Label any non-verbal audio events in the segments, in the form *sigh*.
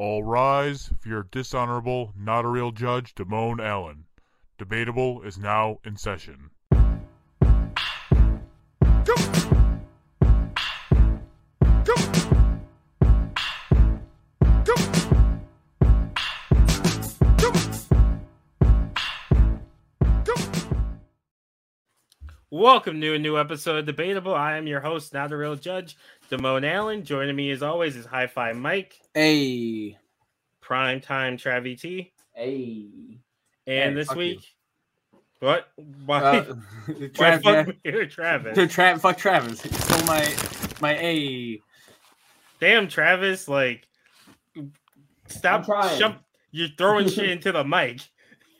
All rise for your dishonorable, not a real judge, Damone Allen. Debatable is now in session. Welcome to a new episode of Debatable. I am your host, not a real judge, Damone Allen. Joining me as always is Hi Fi Mike, Hey. Prime Time Travi T, Hey. and Hey, this fuck week, what? Why? Uh, *laughs* why Trav, fuck me here, Travis? to Tra- fuck Travis. He stole my my A. Damn, Travis! Like, stop! Trying. Shove, you're throwing *laughs* shit into the mic.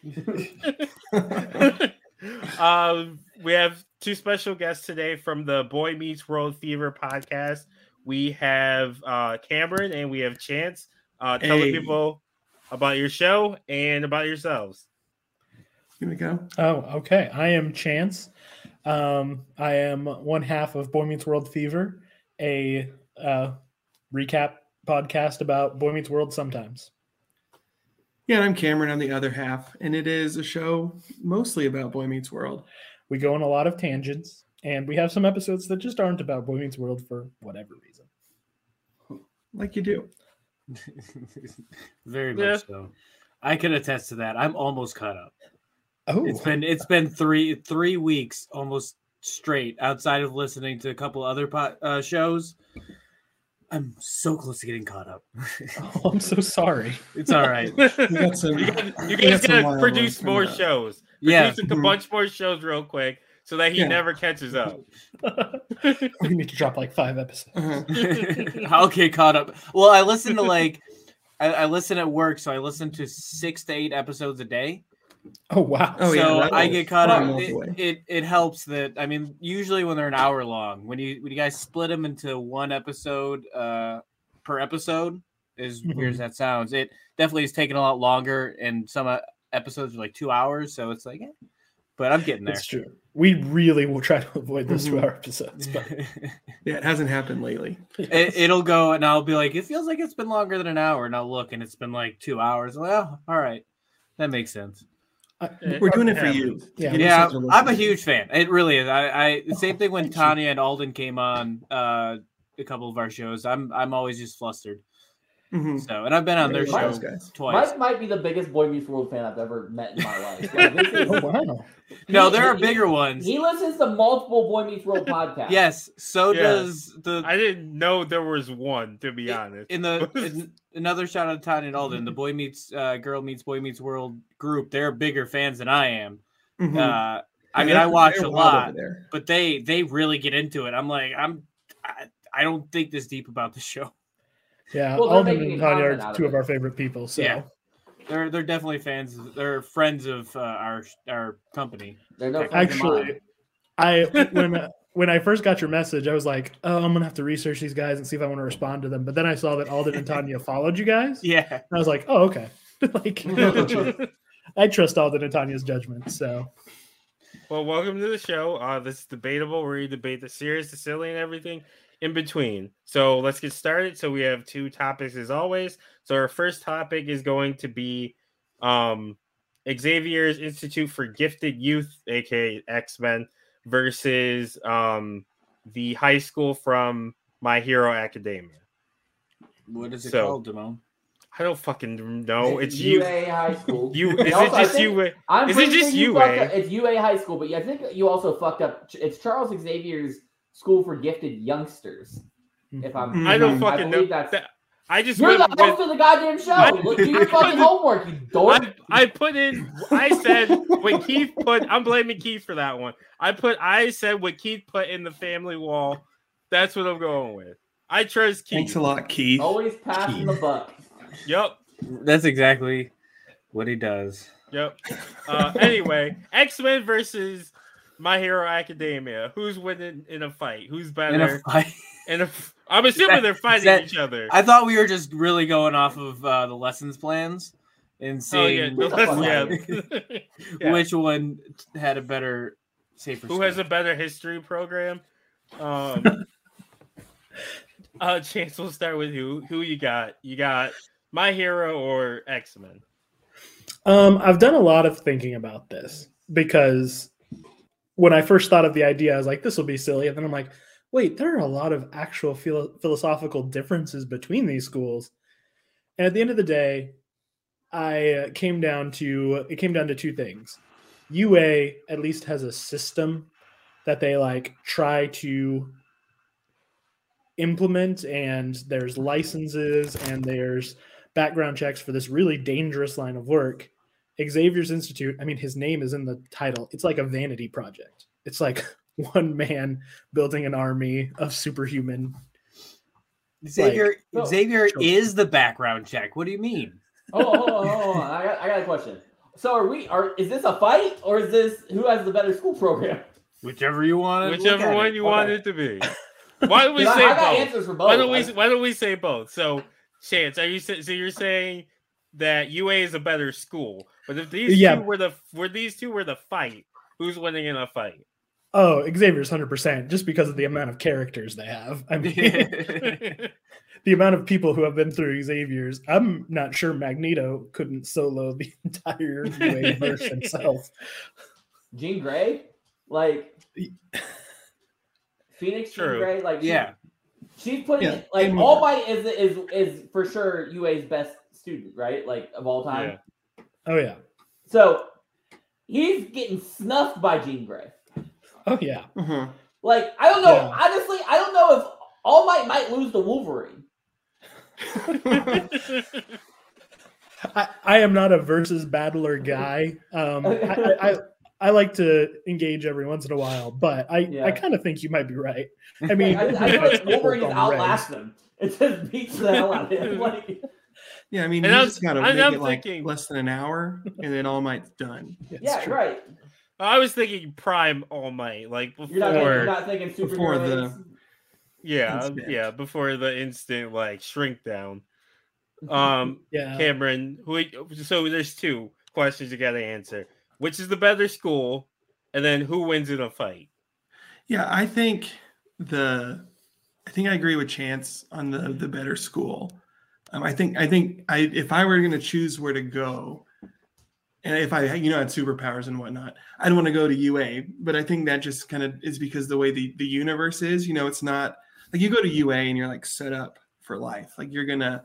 *laughs* um, we have two special guests today from the Boy Meets World Fever podcast. We have uh, Cameron and we have Chance. Uh, tell the people about your show and about yourselves. Here we go. Oh, okay. I am Chance. Um, I am one half of Boy Meets World Fever, a uh, recap podcast about Boy Meets World sometimes. Yeah, and I'm Cameron on the other half, and it is a show mostly about Boy Meets World. We go on a lot of tangents, and we have some episodes that just aren't about Boy Meets World for whatever reason. Like you do. *laughs* Very Yeah. much so. I can attest to that. I'm almost caught up. Oh, It's been it's been three three weeks almost straight outside of listening to a couple other po- uh, shows. I'm so close to getting caught up. *laughs* oh, I'm so sorry. it's all right. *laughs* We got some. you guys, you we guys got some gotta produce more shows. Yeah. Produce a Mhm. bunch more shows real quick so that he Yeah. never catches up. *laughs* we need to drop like five episodes. Uh-huh. *laughs* I'll get caught up. Well, I listen to like I, I listen at work, so I listen to six to eight episodes a day. Oh wow. Oh, yeah, so that I get caught up. It, it it helps that I mean, usually when they're an hour long, when you when you guys split them into one episode uh per episode, as weird Mhm. as that sounds, it definitely is taking a lot longer, and some uh, episodes are like two hours, so it's like, eh. but I'm getting there. It's true. We really will try to avoid those Mhm. two-hour episodes, but *laughs* Yeah, it hasn't happened lately. it, it'll go and I'll be like, it feels like it's been longer than an hour, and I'll look and it's been like two hours. Well, all right, that makes sense. We're doing it for Yeah. you. Yeah. Yeah, I'm a huge fan. It really is. I, I same thing when Tanya and Alden came on uh, a couple of our shows. I'm I'm always just flustered. Mhm. So, and I've been on their Yeah, show guys. twice. Mike might be the biggest Boy Meets World fan I've ever met in my *laughs* life. Like, this is- oh wow. No, he- there are he- bigger ones. He listens to multiple Boy Meets World podcasts. Yes, so Yeah. does the I didn't know there was one, to be I- honest. in the *laughs* in, another shout out to Tanya and Alden. The Boy Meets uh, Girl Meets Boy Meets World group. They're bigger fans than I am. Mhm. Uh, I mean, I watch a lot. there. but they they really get into it. I'm like, I'm I, I don't think this deep about the show. Yeah, Well, Alden and Tanya are two of it. our favorite people. So Yeah. They're they're definitely fans. They're friends of uh, our our company. They're no friends of mine. actually, I when *laughs* when I first got your message, I was like, oh, I'm gonna have to research these guys and see if I want to respond to them. But then I saw that Alden and Tanya *laughs* followed you guys. Yeah, And I was like, oh, okay. *laughs* like I trust Alden and Tanya's judgment. So Well, welcome to the show. Uh, this is debatable. Where you debate the serious, the silly, and everything in between. So let's get started. So we have two topics as always. So our first topic is going to be um, Xavier's Institute for Gifted Youth, aka X Men, versus um, the high school from My Hero Academia. what is it So- called, Damone? I don't fucking know. It's you. UA High School. *laughs* You is also, it just think- you? I'm Is it just sure you UA? up- It's UA High School, but yeah, I think you also fucked up. It's Charles Xavier's School for Gifted Youngsters. If I'm, I don't Mhm. fucking know. believe that's- That- I just You're the went with- host of the goddamn show. I- Look, do your fucking homework, you dork. I, I put in. I said when Keith put. I'm blaming Keith for that one. I put. I said what Keith put in the family wall. That's what I'm going with. I trust Keith. Thanks a lot, Keith. Always passing the buck. Yep. That's exactly what he does. Yep. Uh, anyway, X Men versus My Hero Academia. Who's winning in a fight? Who's better? In a better? fight. In a, I'm assuming That- they're *laughs* fighting that- each other. I thought we were just really going off of uh, the lessons plans and oh yeah, seeing Get the fuck yeah. *laughs* Yeah. *laughs* which one had a better, safer. Who has a better history program? Um, uh, Chance, we'll start with who. Who you got? You got My Hero or X Men? Um, I've done a lot of thinking about this because when I first thought of the idea, I was like, this will be silly. And then I'm like, wait, there are a lot of actual philo- philosophical differences between these schools. And at the end of the day, I uh, came down to it came down to two things. UA at least has a system that they like try to implement and there's licenses and there's background checks for this really dangerous line of work. Xavier's Institute, I mean, his name is in the title. It's like a vanity project. It's like *laughs* one man building an army of superhuman. Xavier so- oh. Xavier Sure. is the background check. What do you mean? Oh, hold on, hold on. I got, I got a question. So are we? Are is this a fight or is this who has the better school program? Whichever you want. Whichever one you Okay. want it to be. *laughs* Why don't we 'Cause I, say I got both? answers for both. Why don't we? Why don't we say both? So, Chance, are you so you're saying that UA is a better school? But if these Yeah. two were the were these two were the fight, who's winning in a fight? Oh, Xavier's 100% just because of the amount of characters they have. I mean, *laughs* the amount of people who have been through Xavier's. I'm not sure Magneto couldn't solo the *laughs* entire UA verse himself. Jean Grey, like Phoenix True. Jean Grey, like she- yeah. she's putting Yeah, like and- All Might is is is for sure UA's best student, right? Like of all time. Yeah. Oh, yeah. So he's getting snuffed by Jean Grey. Oh, yeah. Uh-huh. Like I don't know. Yeah. Honestly, I don't know if All Might might lose the Wolverine. *laughs* I, I am not a versus battler guy. Um, I, I, I, I like to engage every once in a while, but I, Yeah. I kind of think you might be right. I mean, I, I feel like *laughs* Wolverine on just outlasts him. It just beats the hell out of him. *laughs* Like, Yeah, I mean, And you I'm- just gotta make I'm it like less than an hour, and then All Might's done. It's yeah, true. right. I was thinking Prime All Might, like before. You're not, thinking, you're not thinking before the- yeah, Instant. yeah, before the instant like shrink down. *laughs* Um, Yeah. Cameron, who? So there's two questions you got to answer. Which is the better school, and then who wins in a fight? Yeah, I think the I think I agree with Chance on the the better school. Um, I think I think I if I were going to choose where to go, and if I you know had superpowers and whatnot, I'd want to go to UA. But I think that just kind of is because the way the the universe is. You know, it's not like you go to UA and you're like set up for life. Like you're gonna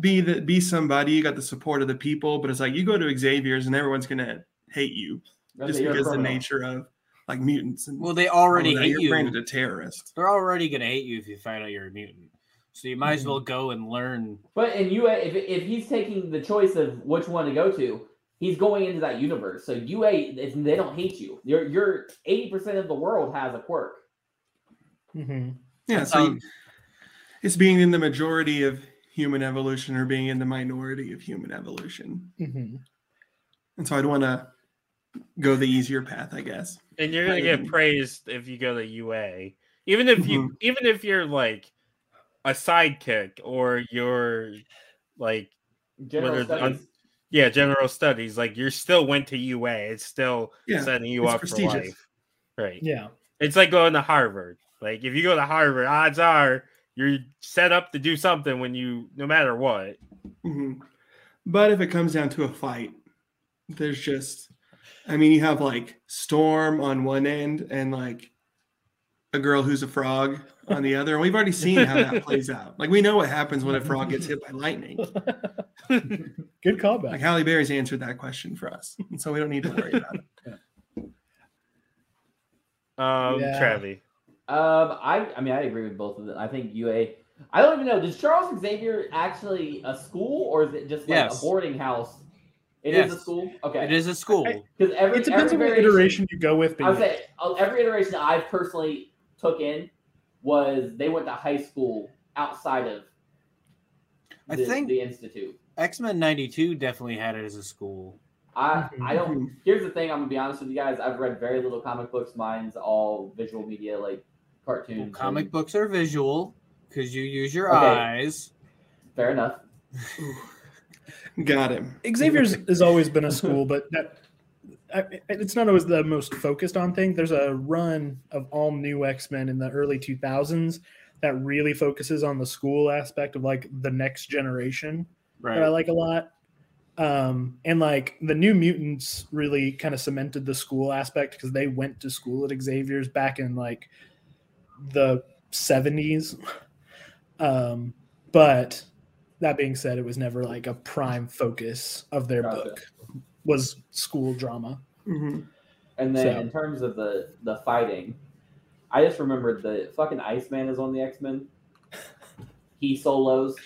be the be somebody. You got the support of the people, but it's like you go to Xavier's and everyone's gonna hate you Okay, just you're because the nature of like mutants and Well, they already that. hate You're you. branded a terrorist. They're already gonna hate you if you find out you're a mutant. So you might as Mm-hmm. well go and learn. But in UA, if, if he's taking the choice of which one to go to, he's going into that universe. So UA, is, they don't hate you. You're you're eighty percent of the world has a quirk. Mhm. Yeah, so Um, it's being in the majority of human evolution or being in the minority of human evolution. Mhm. And so I'd want to go the easier path, I guess. And you're gonna get praised if you go to UA, even if you, even if you're like a sidekick or you're like General Whether the- studies. yeah general studies. Like you're still went to UA. It's still Yeah, setting you it's up for life, right? Yeah. It's like going to Harvard. Like if you go to Harvard, odds are you're set up to do something when you, no matter what. Mhm. But if it comes down to a fight, there's just, I mean, you have like Storm on one end and like a girl who's a frog on the other. And we've already seen how that plays out. Like we know what happens when a frog gets hit by lightning. *laughs* Good callback. Like Halle Berry's answered that question for us. And so we don't need to worry about it. *laughs* Um, Yeah. Travi. Um, I I mean I agree with both of them. I think UA. I don't even know. Does Charles Xavier actually a school or is it just like Yes. a boarding house? It is Yes. a school. Okay. It is a school. because every it depends every on what iteration you go with. I But would say uh, every iteration I've personally took in was they went to high school outside of I the, think- the institute. X Men '92 definitely had it as a school. I mm-hmm. I don't. Here's the thing. I'm gonna be honest with you guys. I've read very little comic books. Mine's all visual media, like cartoons. Well, comic and- books are visual because you use your Okay. eyes. Fair enough. *laughs* Got him. Xavier's *laughs* has always been a school, but that I- it's not always the most focused on thing. There's a run of all new X Men in the early 2000s that really focuses on the school aspect of like the next generation. that I like a lot. Um, and like the New Mutants really kind of cemented the school aspect because they went to school at Xavier's back in like the 70s. *laughs* Um, but that being said, it was never like a prime focus of their Gotcha. book was school drama. Mhm. And then So- in terms of the the fighting, I just remembered the fucking Iceman is on the X Men. *laughs* He solos,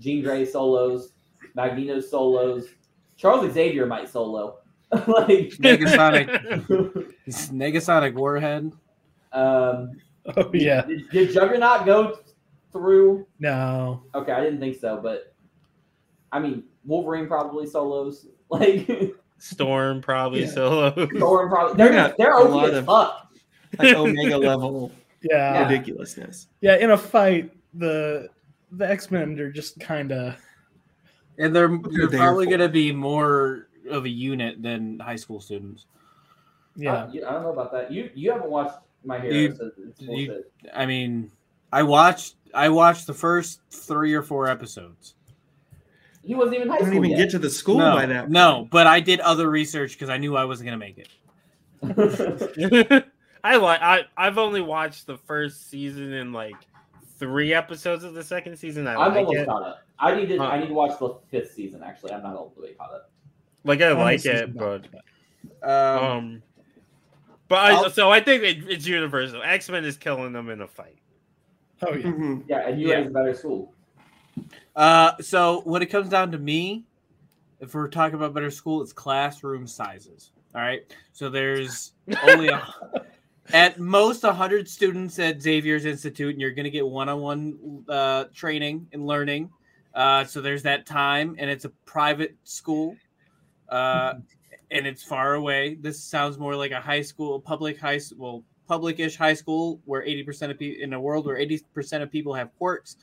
Jean Grey solos, Magneto solos, Charles Xavier might solo. *laughs* like, Negasonic, *laughs* Negasonic Warhead. um, Oh yeah, did, did Juggernaut go through? no, Okay, I didn't think so, but I mean, Wolverine probably solos. Like, Storm probably Yeah. solo. *laughs* Thor probably They're they're they're a OP as of- fuck. like Omega *laughs* level yeah, Yeah. ridiculousness. yeah. In a fight, the the X Men are just kind of And they're, they're they're probably going to be more of a unit than high school students. yeah. Uh, I don't know about that. You you haven't watched My Hero. You- so it's you- I mean, I watched I watched the first three or four episodes. He wasn't even high I school don't even yet. get to the school no, by that. no, but I did other research because I knew I wasn't going to make it. *laughs* I like I I've only watched the first season and like three episodes of the second season. I I'm like almost it. caught up. I need to. Huh. I need to watch the fifth season. Actually, I'm not all the way caught up. Like I like it, but about- Um, um, but I, so I think it, it's universal. X Men is killing them in a fight. oh yeah. Mhm. Yeah, and you Yeah. is a better school. Uh, so when it comes down to me, if we're talking about better school, it's classroom sizes. All right. So there's only a, *laughs* at most 100 students at Xavier's Institute, and you're going to get one-on-one uh, training and learning. Uh, so there's that time, and it's a private school, uh, and it's far away. This sounds more like a high school, public high school, well, public-ish high school, where 80% of people in a world where 80% of people have quirks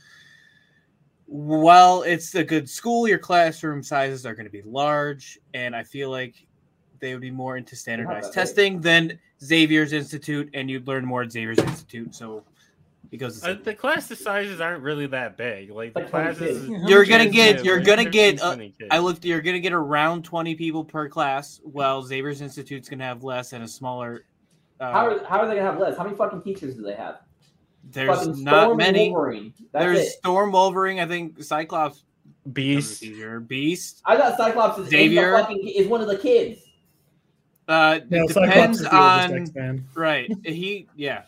while it's a good school, your classroom sizes are going to be large, and I feel like they would be more into standardized that big. testing than Xavier's Institute, and you'd learn more at Xavier's Institute. So because goes. the Uh, the class sizes aren't really that big. Like the Like 20 classes, kids. Yeah, how You're gonna get- you're like gonna get, uh, I looked. You're going to get around 20 people per class, while Xavier's Institute's going to have less and a smaller. Uh, How are, how are they gonna have less? How many fucking teachers do they have? There's fucking not many. Wolverine. That's There's it. Storm, Wolverine. I think Cyclops. Beast. Beast. I got Cyclops is, Xavier. Is, the fucking, is one of the kids. Uh, No, it depends is the oldest on right. He yeah.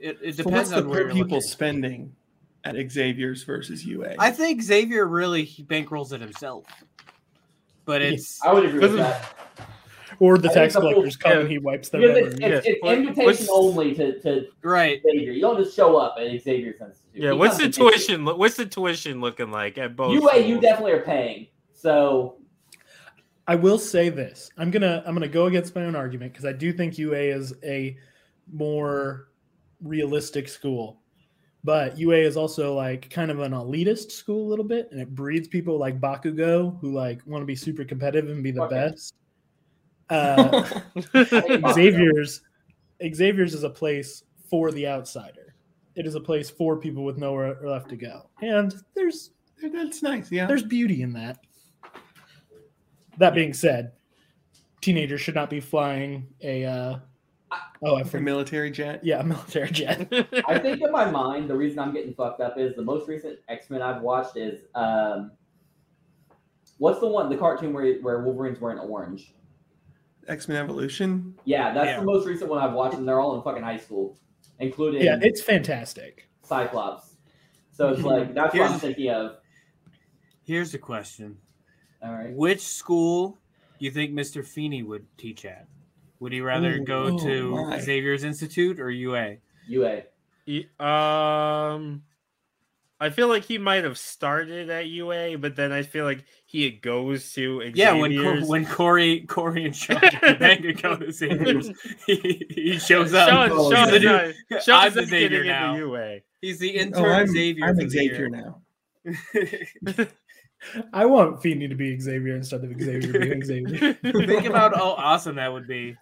It, it So depends what's the on where per you're pupil looking. spending at Xavier's versus UA? I think Xavier really bankrolls it himself, but it's I would agree with that. Or the I tax the full- collectors come yeah. and he wipes their Because memory. it's, Yeah. it's, it's What- invitation what's- only to, to right. Xavier. You don't just show up at Xavier's Institute. Yeah, He what's the comes to visit. tuition? lo- What's the tuition looking like at both? UA, you definitely are paying. So I will say this. I'm gonna I'm gonna go against my own argument because I do think UA is a more realistic school. But UA is also like kind of an elitist school a little bit, and it breeds people like Bakugo who like want to be super competitive and be the Okay. best. Uh, *laughs* Xavier's Xavier's is a place for the outsider. It is a place for people with nowhere left to go, and there's That's nice. Yeah. there's beauty in that. That being said, teenagers should not be flying a. Uh, oh, I a forgot. military jet. Yeah, a military jet. *laughs* I think in my mind, the reason I'm getting fucked up is the most recent X Men I've watched is um, what's the one the cartoon where where Wolverine's wearing orange? X Men Evolution. Yeah, that's Yeah. the most recent one I've watched, and they're all in fucking high school, including Yeah, it's fantastic. Cyclops. So it's *laughs* like that's what I'm Here's- thinking of. Here's the question: All right. Which school do you think Mr. Feeney would teach at? Would he rather Ooh, go oh to my. Xavier's Institute or UA? UA. Ye- um, I feel like he might have started at UA, but then I feel like he goes to Xavier's. Yeah, when Cor- when Cory Cory and Shawn Banger go to Xavier's, he, he shows up. Shawn, *laughs* Oh, Shawn's the not, new- Shawn's I'm the Xavier now. into UA. He's the intern Oh, I'm Xavier. I'm the Xavier now. I want Feeney to be Xavier instead of Xavier being Xavier. *laughs* Think about how awesome that would be.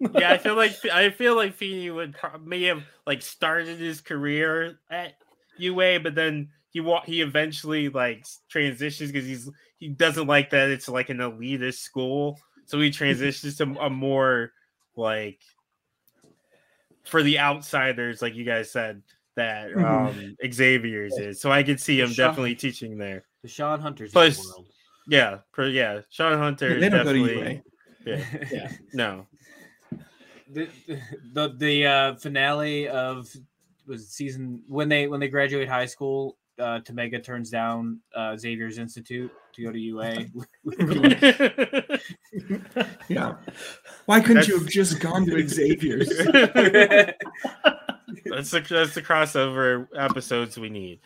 yeah, I feel like I feel like Feeney would pro- may have like started his career at UA, but then he wa- he eventually like transitions because he's he doesn't like that it's like an elitist school, so he *laughs* transitions to a more like for the outsiders, like you guys said that Mhm. um Xavier's is. So I could see him Shawn- definitely teaching there. The Shawn Hunters Plus- of the world. Yeah, per, yeah. Shawn Hunter is they don't go to definitely UA. yeah. *laughs* Yeah. no. the the, the uh, finale of was season when they when they graduate high school. Uh, Topanga turns down uh, Xavier's Institute to go to UA. *laughs* Yeah. Why couldn't you have just gone to Xavier's? *laughs* that's the that's the crossover episodes we need.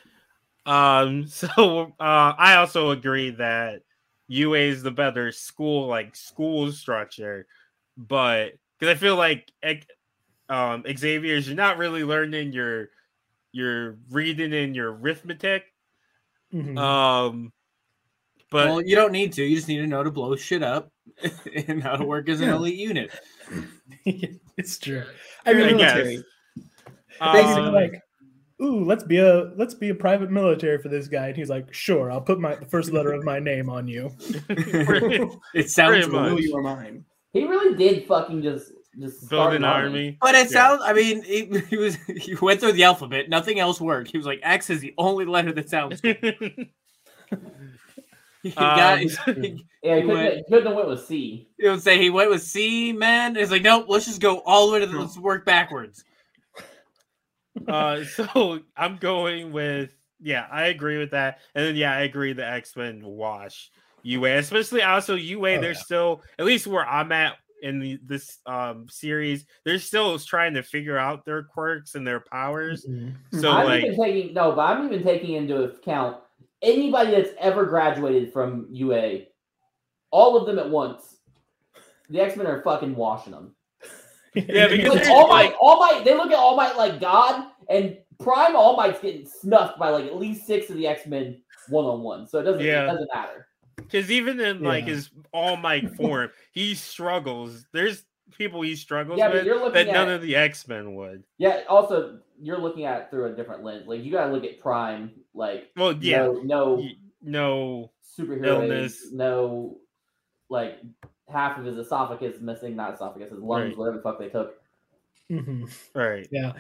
Um, so uh, I also agree that UA is the better school, like school structure, but because I feel like ex- um, Xavier's, you're not really learning your your reading and your arithmetic. Mhm. Um, but well, you don't need to. You just need to know to blow shit up *laughs* and how to work as an Yeah. elite unit. *laughs* it's true. I mean, I guess. Military. basically um, like, ooh, let's be a let's be a private military for this guy, and he's like, sure, I'll put my the first *laughs* letter of my name on you. It sounds Pretty much. Will rude. you are mine. He really did fucking just just build start an army. But it Yeah. sounds. I mean, he, *laughs* he was he went through the alphabet. Nothing else worked. He was like, X is the only letter that sounds. *laughs* Good. *laughs* He got. Um, he, Yeah, he He couldn't, went- he couldn't have went with C. he would say he went with C, man. It's like, nope. Let's just go all the way to the. Let's work backwards. uh, so I'm going with yeah, I agree with that, and then yeah, I agree the X Men wash UA, especially also UA. Oh, they're yeah. still at least where I'm at in the, this um series. They're still trying to figure out their quirks and their powers. Mhm. So I'm like, even taking no, but I'm even taking into account anybody that's ever graduated from UA, all of them at once. The X Men are fucking washing them. *laughs* Yeah, because Like, All Might, like- All Might, they look at All my like God, and Prime All Might's getting snuffed by like at least six of the X Men one on one. So it doesn't, Yeah. it doesn't matter. Because even in like his All Might *laughs* form, he struggles. There's people he struggles Yeah, with you're looking that at none of the X Men would. yeah. Also, you're looking at it through a different lens. Like you gotta look at Prime, like Well, yeah, no, no no, superhero illness. no like half of his esophagus missing, not esophagus, his lungs, Right. whatever the fuck they took. Mhm. right. Yeah,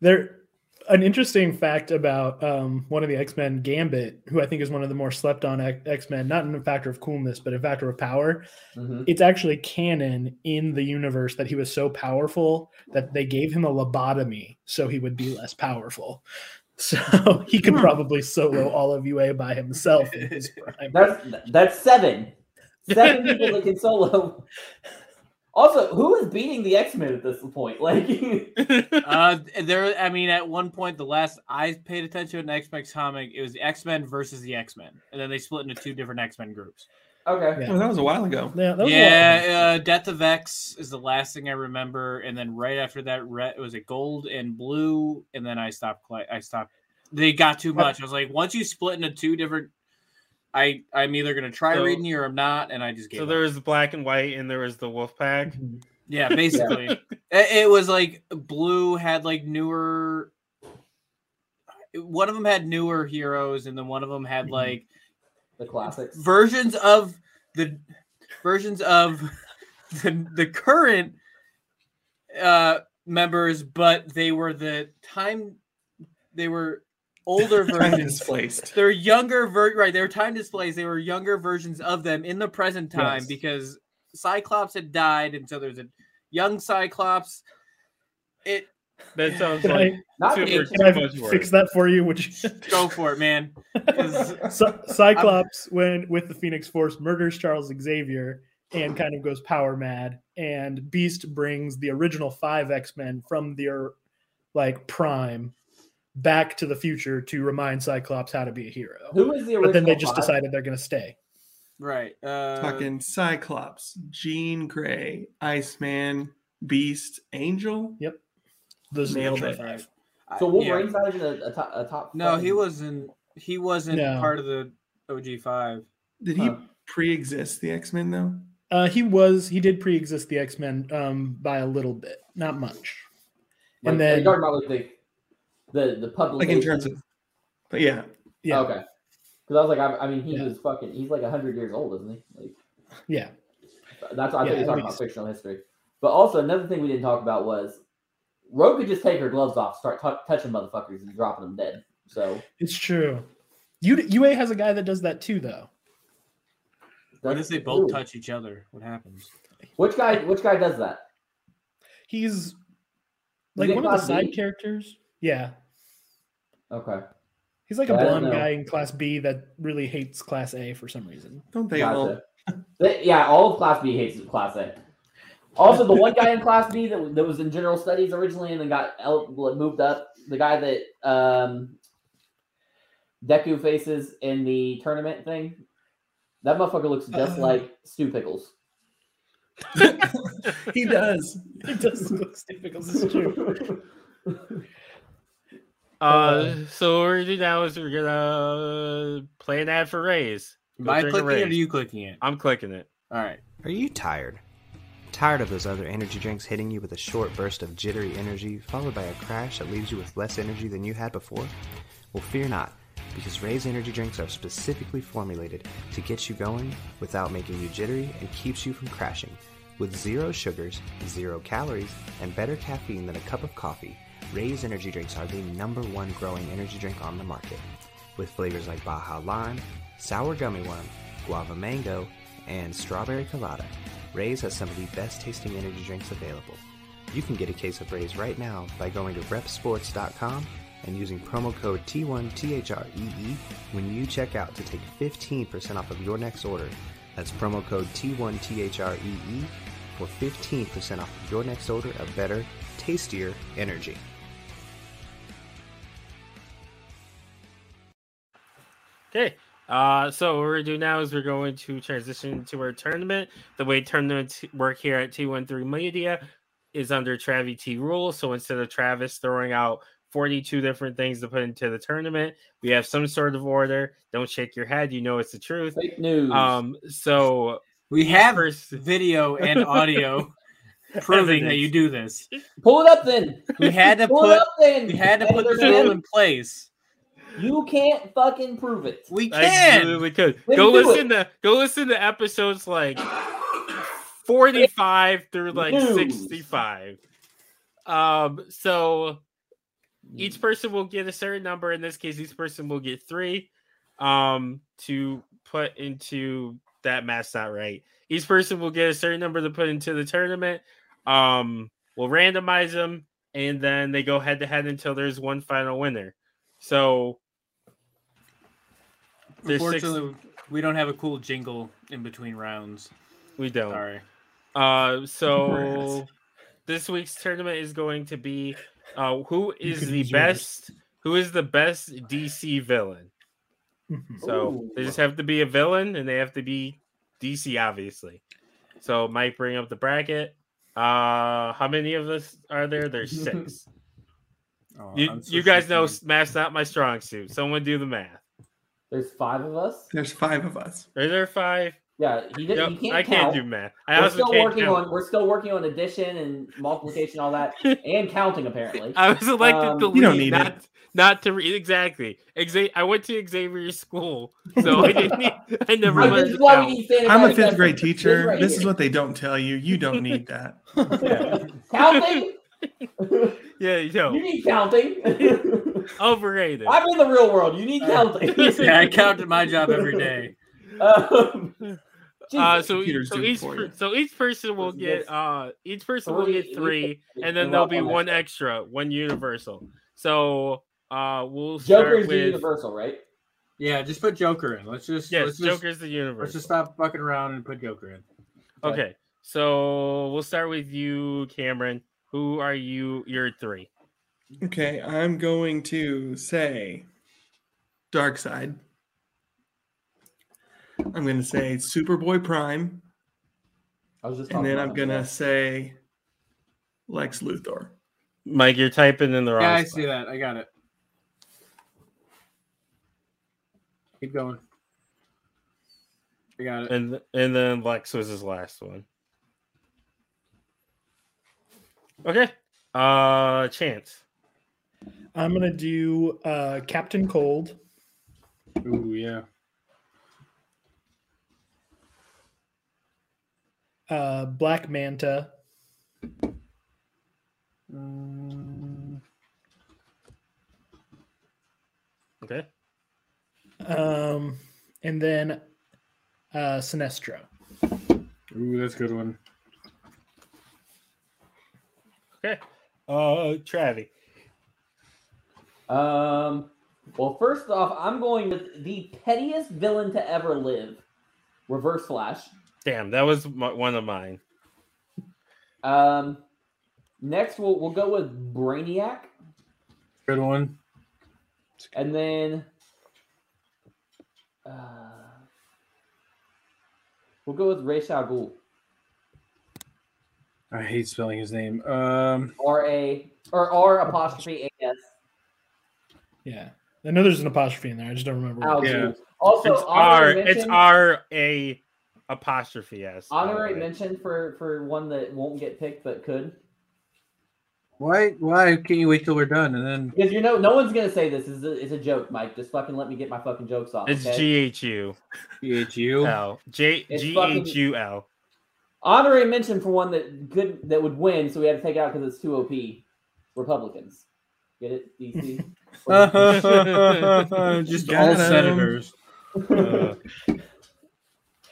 there. An interesting fact about um, one of the X Men, Gambit, who I think is one of the more slept on X Men, not in a factor of coolness, but in factor of power. Mhm. It's actually canon in the universe that he was so powerful that they gave him a lobotomy so he would be less powerful. *laughs* So he could Hmm. probably solo all of UA by himself in his *laughs* prime. That's that's seven. Seven people that can solo. *laughs* Also, who is beating the X Men at this point? Like, *laughs* Uh, there. I mean, at one point, the last I paid attention to an X Men comic, it was the X Men versus the X Men, and then they split into two different X Men groups. okay, Yeah. Oh, that was a while ago. Yeah, that was a while ago. Yeah, uh, Death of X is the last thing I remember, and then right after that, red was it gold and blue, and then I stopped. Cli- I stopped. They got too much. I was like, once you split into two different, I I'm either gonna try So- reading you or I'm not, and I just gave So up. there was the black and white, and there was the wolf pack. Yeah, basically, *laughs* it, it was like blue had like newer. One of them had newer heroes, and then one of them had Mhm. like the classics. versions of the versions of *laughs* the, the current uh members, but they were the time they were older *laughs* Time versions. displaced. They're younger ver- right, they were time displays. They were younger versions of them in the present time Yes. because Cyclops had died, and so there's a young Cyclops. It That sounds Can like I, Not Super- the can I too much work. fix that for you? Would you? go for it, man? *laughs* Cy- Cyclops, when with the Phoenix Force, murders Charles Xavier and kind of goes power mad. And Beast brings the original five X Men from their like prime back to the future to remind Cyclops how to be a hero. Who is the original? But then they just five? decided they're going to stay. right. Uh, Fucking Cyclops, Jean Grey, Iceman, Beast, Angel. Yep. Those are the Nailed original it. five. I- So yeah. Wolverine's not even a, a top. A top No, he wasn't. He wasn't No. part of the OG five. Did he Huh. pre-exist the X Men though? Uh, he was he did pre-exist the X Men um, by a little bit, not much. Like, and are you then talking about like the the the public. Like in terms of, but yeah, Yeah, Okay. Because I was like, I, I mean, he Yeah. was fucking. He's like hundred years old, isn't he? Like yeah. that's. I Yeah, think at you're talking about fictional history. But also another thing we didn't talk about was Rogue could just take her gloves off, start tou touching motherfuckers, and dropping them dead. So It's true. U- UA has a guy that does that too, though. What if they both Ooh. touch each other? What happens? Which guy? Which guy does that? He's like one of the side B? characters. Yeah, Okay. he's like a Yeah, blonde guy in Class B that really hates Class A for some reason. Don't they all? Gotcha. *laughs* They- yeah, all of Class B hates Class A. Also, the one guy in Class B that, that was in General Studies originally and then got el- moved up, the guy that um, Deku faces in the tournament thing, that motherfucker looks just Uh. like Stu Pickles. *laughs* He does. He does look stupid. It's true. *laughs* Uh, so what we're gonna do now is we're gonna play an ad for Raze. Am I drink a clicking it or are Raze. you clicking it? I'm clicking it. All right. Are you tired? Tired of those other energy drinks hitting you with a short burst of jittery energy, followed by a crash that leaves you with less energy than you had before? Well, fear not, because Raze energy drinks are specifically formulated to get you going without making you jittery and keeps you from crashing. With zero sugars, zero calories, and better caffeine than a cup of coffee, Raze energy drinks are the number one growing energy drink on the market. With flavors like Baja Lime, Sour Gummy Worm, Guava Mango, and Strawberry Colada, Raze has some of the best tasting energy drinks available. You can get a case of Raze right now by going to reppsports.com and using promo code T1THREE E when you check out to take 15% off of your next order. That's promo code T1THREE E for 15% off of your next order of better, tastier energy. Okay. Uh, so what we're gonna do now is we're going to transition to our tournament. The way tournaments work here at T13 Media is under Travi T rules. So instead of Travis throwing out 42 different things to put into the tournament, we have some sort of order. Don't shake your head, you know it's the truth. Fake news. Um, so We have first video and *laughs* audio proving that you do this. Pull it up then. We had to Pull it put up then. we had to put the Anderson. rule in place. You can't fucking prove it. We I can. absolutely could. Then Go do listen to go listen to episodes like 45 through like News. 65. Um, so each person will get a certain number. In this case, each person will get three um to put into that math's not right. Each person will get a certain number to put into the tournament. Um, we'll randomize them and then they go head to head until there's one final winner. So there's six- Unfortunately, we don't have a cool jingle in between rounds. we don't. Sorry. Uh, so *laughs* this week's tournament is going to be uh, who is the yours. best? Who is the best DC villain? So Ooh. they just have to be a villain, and they have to be DC, obviously. So Mike, bring up the bracket. Uh, how many of us are there? There's six. *laughs* Oh, you, so you guys know math's not my strong suit. Someone do the math. There's five of us. There's five of us. Are there five? Yeah, he didn't. Yep, he can't I can't do math. I We're also still can't working count. on. We're still working on addition and multiplication, all that, *laughs* and counting. Apparently, I was elected Um, to You lead, don't need not it. not to read exactly. Exa- I went to Xavier school, so *laughs* I didn't. Need, I never Right, learned this to is why we count. need standardized I'm a fifth assessment. grade This teacher. right This is what they don't tell you. You don't need that. *laughs* counting. Yeah, you know, you need counting. *laughs* overrated. I'm in the real world. You need counting. *laughs* yeah, I counted my job every *laughs* day. Um, Uh, so, Computers so each per- so each person will get uh each person will get three- and then there'll be one extra. one universal. So uh we'll Joker's start the with universal, right? Yeah, just put Joker in. Let's just yes, let's just, Joker's the universal. Let's just stop fucking around and put Joker in. Okay, so we'll start with you, Cameron. Who are you? You're three. Okay, I'm going to say Darkseid. I'm going to say Superboy Prime, I was just. and then I'm going to say Lex Luthor. Mike, you're typing in the wrong. Yeah, I spot. see that. I got it. Keep going. I got it. And and then Lex was his last one. Okay. Uh Chance. I'm gonna do uh, Captain Cold, Ooh, yeah. Uh, Black Manta. Mm, Okay. Um, and then uh, Sinestro. ooh, that's a good one. Okay. *laughs* Uh, Travi. Um. Well, first off, I'm going with the pettiest villain to ever live, Reverse Flash. Damn, that was my, one of mine. Um. Next, we'll we'll go with Brainiac, Good one. and then uh, we'll go with Ra's al Ghul. I hate spelling his name. Um, R A or R apostrophe A S. Yeah. I know there's an apostrophe in there. I just don't remember. Al what- Yeah. Also, It's R. honorary It's R A apostrophe S. Honorary way. mention for for one that won't get picked but could, why? Why can't you wait till we're done and then? because you know no one's gonna say this. is a, it's a joke, Mike. Just fucking let me get my fucking jokes off. It's okay? G H U PHU. L J It's G fucking- H U L. Honorary mention for one that could that would win, so we had to take out because it's too OP. Republicans, get it? DC. *laughs* *laughs* Just Got all him. senators. Uh,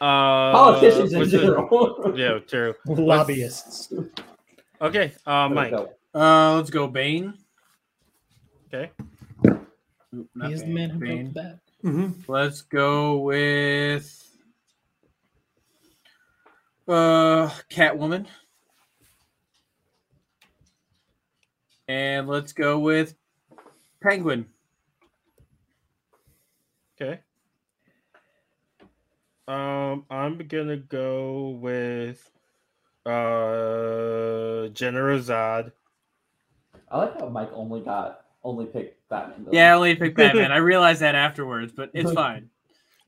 uh, Politicians in what's the- general. *laughs* Yeah, true. Lobbyists. Okay, uh, Mike. Uh, let's go Bane. Okay. Oop, He's the Bane, man who Bane. built the bat. hmm Let's go with uh Catwoman. And let's go with Penguin. Okay. Um, I'm gonna go with uh General Zod. I like how Mike only got only picked Batman. villain. Yeah, I only picked *laughs* Batman. I realized that afterwards, but it's *laughs* fine.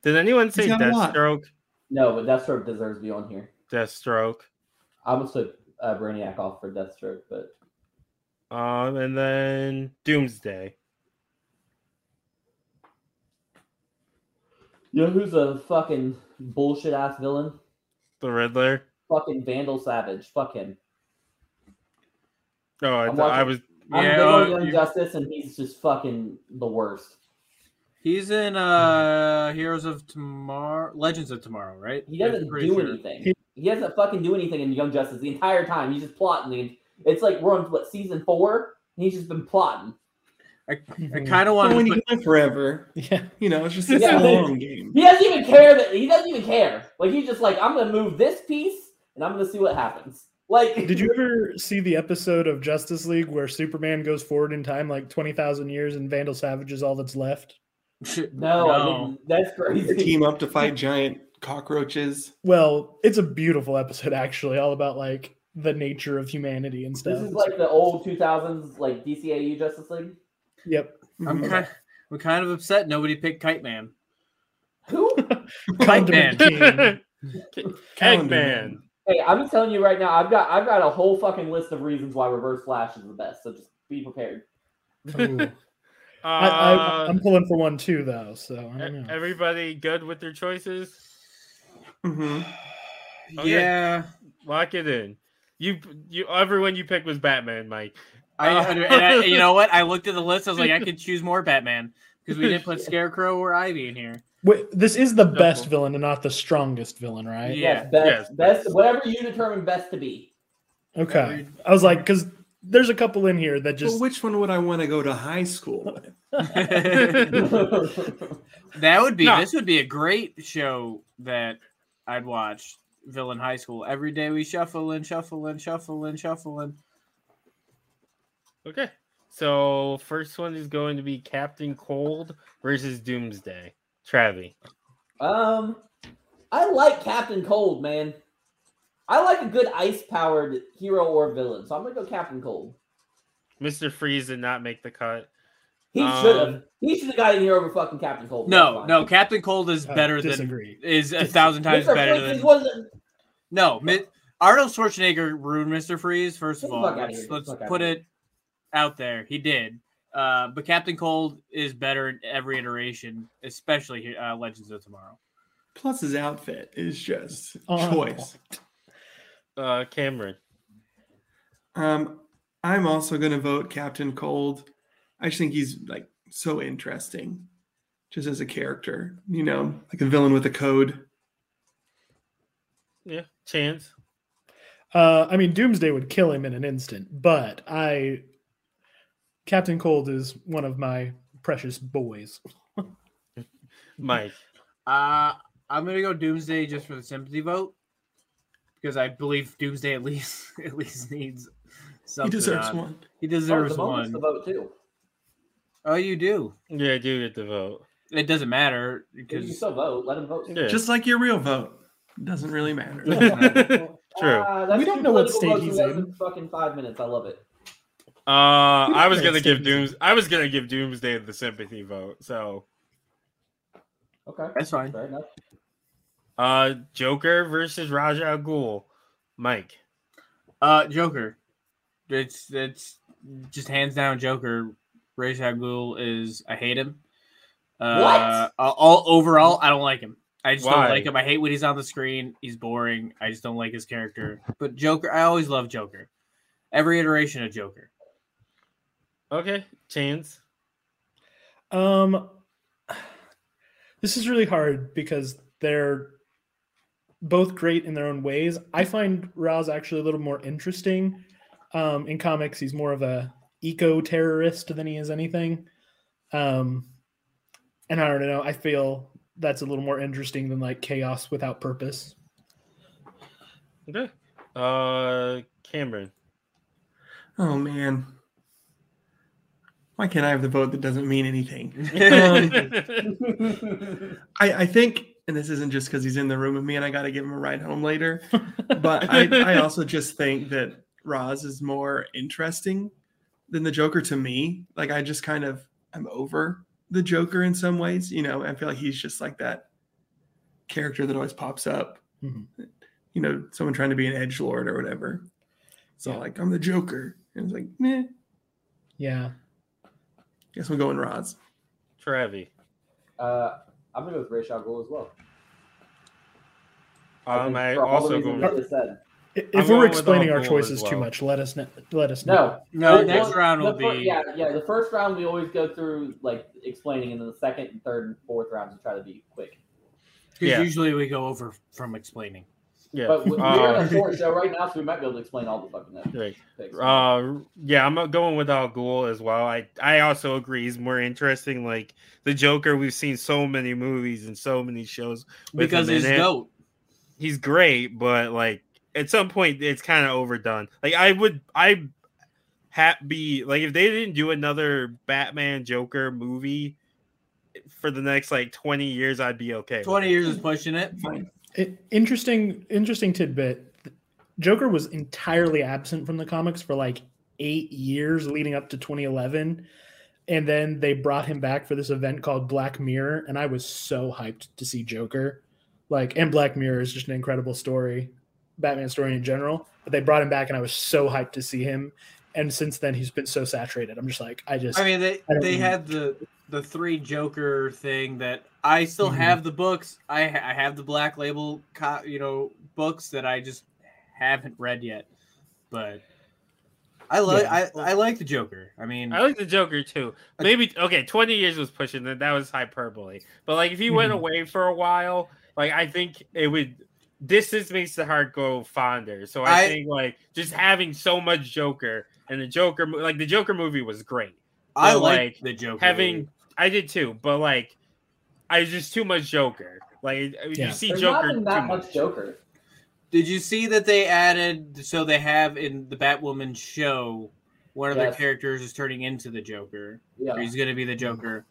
Did anyone say got a. Deathstroke? No, but Deathstroke deserves to be on here. Deathstroke. I almost took uh, Brainiac off for Deathstroke, but Um, and then Doomsday. you know who's a fucking bullshit ass villain? The Riddler. Fucking Vandal Savage. Fuck him. Oh, I, I'm I was. I'm Yeah, big oh, on Young you- Justice, and he's just fucking the worst. He's in uh Heroes of Tomorrow, Legends of Tomorrow, right? He doesn't do sure. anything. He- He doesn't fucking do anything in Young Justice the entire time. He's just plotting. It's like we're on what season four. And he's just been plotting. I I kind of want Well, when to. you Put, forever, Yeah. you know, it's just it's Yeah. a long game. He doesn't even care that he doesn't even care. Like he's just like I'm gonna move this piece and I'm gonna see what happens. Like Did you *laughs* ever see the episode of Justice League where Superman goes forward in time like 20,000 years and Vandal Savage is all that's left? No, I didn't. that's They crazy. team up to fight giant cockroaches. Well, it's a beautiful episode actually, all about like the nature of humanity and stuff. This is like the old 2000s like DCAU Justice League. yep. I'm Mhm. kind. I'm kind of upset. Nobody picked Kite Man. Who? *laughs* Kite Man. King. *laughs* Man. Hey, I'm telling you right now, I've got I've got a whole fucking list of reasons why Reverse Flash is the best. So just be prepared. Uh, I, I, I'm pulling for one too, though. So I don't know. everybody good with their choices? *sighs* hmm Okay. Yeah, Lock it in. You, you, everyone you picked was Batman, Mike. I, Uh, and I, you know what? I looked at the list. I was like, I *laughs* could choose more Batman because we didn't put *laughs* Scarecrow or Ivy in here. Wait, this is the best cool. villain and not the strongest villain, right? Yeah. Yes, best, yes, best, best. whatever you determine best to be. Okay. I was like, because there's a couple in here that Well, just which one would I want to go to high school with? *laughs* that would be. No. This would be a great show that I'd watch. Villain High School. Every day we shuffle and shuffle and shuffle and shuffle and. Okay. So first one is going to be Captain Cold versus Doomsday. Travi. um, I like Captain Cold, man. I like a good ice powered hero or villain, so I'm gonna go Captain Cold. Mr. Freeze did not make the cut. He Um, should have. He should have got in here over fucking Captain Cold. No, no. Captain Cold is I better than disagree. is a thousand times Mr. better Freeze than wasn't. no. Mi- Arnold Schwarzenegger ruined Mister Freeze. First Get of all, let's, here, let's put here. it out there. He did. Uh, but Captain Cold is better in every iteration, especially uh, Legends of Tomorrow. Plus, his outfit is just On choice. Uh, Cameron. Um, I'm also going to vote Captain Cold. I just think he's like so interesting, just as a character. You know, like a villain with a code. Yeah, Chance. Uh, I mean, Doomsday would kill him in an instant, but I, Captain Cold is one of my precious boys. *laughs* Mike. Uh, I'm gonna go Doomsday just for the sympathy vote because I believe Doomsday at least *laughs* at least needs something. He deserves on- one. He Oh, deserves the moment's one. the vote too. Oh, you do. Yeah, I do get the vote. It doesn't matter because You still vote. Let him vote. Yeah. Just like your real vote. Doesn't really matter. *laughs* *laughs* True. That's We don't know what state he's less in. Fucking five minutes. I love it. Uh, I was *laughs* gonna give. Dooms. I was gonna give Doomsday the sympathy vote. So, Okay, that's fine. fair enough. uh, Joker versus Ra's al Ghul. Mike. Uh, Joker. It's it's just hands down Joker. Ra's al Ghul is I hate him. Uh, all overall, I don't like him. I just Why? don't like him. I hate when he's on the screen. He's boring. I just don't like his character. But Joker, I always love Joker. Every iteration of Joker. Okay, Chance. Um, this is really hard because they're both great in their own ways. I find Ra's actually a little more interesting. Um, in comics, he's more of a eco terrorist than he is anything. Um, and I don't know. I feel that's a little more interesting than like chaos without purpose. Okay. Uh, Cameron. Oh man. Why can't I have the vote that doesn't mean anything? *laughs* I, I think, and this isn't just because he's in the room with me and I got to give him a ride home later, but I, I also just think that Roz is more interesting than the Joker to me. Like, I just kind of, I'm over the Joker in some ways. You know, I feel like he's just like that character that always pops up. Mhm. You know, someone trying to be an edge lord or whatever. So, Yeah. like, I'm the Joker. And it's like, meh, Yeah. guess I'm going Rods. Travi. Uh, I'm gonna go with Ra's al Ghul as well. I Um, think I for all the also reasons go. you just said. I- I'm If we're explaining our choices as too much, let us know. Let us know. No, No, The- next the- round will the be yeah, yeah. The first round we always go through like explaining, and then the second, and third, and fourth rounds we try to be quick. because Yeah. usually we go over from explaining. Yeah. But we- we're Uh, on a short show right now, so we might be able to explain all the fucking episodes. right. picks. Uh, yeah, I'm going with Al Ghul as well. I I also agree he's more interesting. Like the Joker, we've seen so many movies and so many shows Because him in he's it. goat. He's great, but like at some point it's kind of overdone. Like I would I ha- be like if they didn't do another Batman Joker movie for the next like 20 years, I'd be okay. Twenty years is pushing it. Fine. I- interesting interesting tidbit joker was entirely absent from the comics for like eight years leading up to 2011 and then they brought him back for this event called black mirror and i was so hyped to see joker like and black mirror is just an incredible story batman story in general but they brought him back and i was so hyped to see him and since then he's been so saturated i'm just like i just I mean, they I they had the the three Joker thing that I still Mhm. have the books. I I have the Black Label, co- you know, books that I just haven't read yet. But I like Yeah. I, I like the Joker. I mean, I like the Joker too. Maybe okay, 20 years was pushing that. That was hyperbole. But like if he went Mhm. away for a while, like I think it would distance makes the heart go fonder. So I, I- think like just having so much Joker and the Joker like the Joker movie was great. I but, like, like, the Joker. Having movie. I did too, but like I was just too much Joker. Like Yeah. you see There's Joker not been too that much. much Joker. Did you see that they added? So they have in the Batwoman show, one of Yes. their characters is turning into the Joker. Yeah, he's going to be the Joker.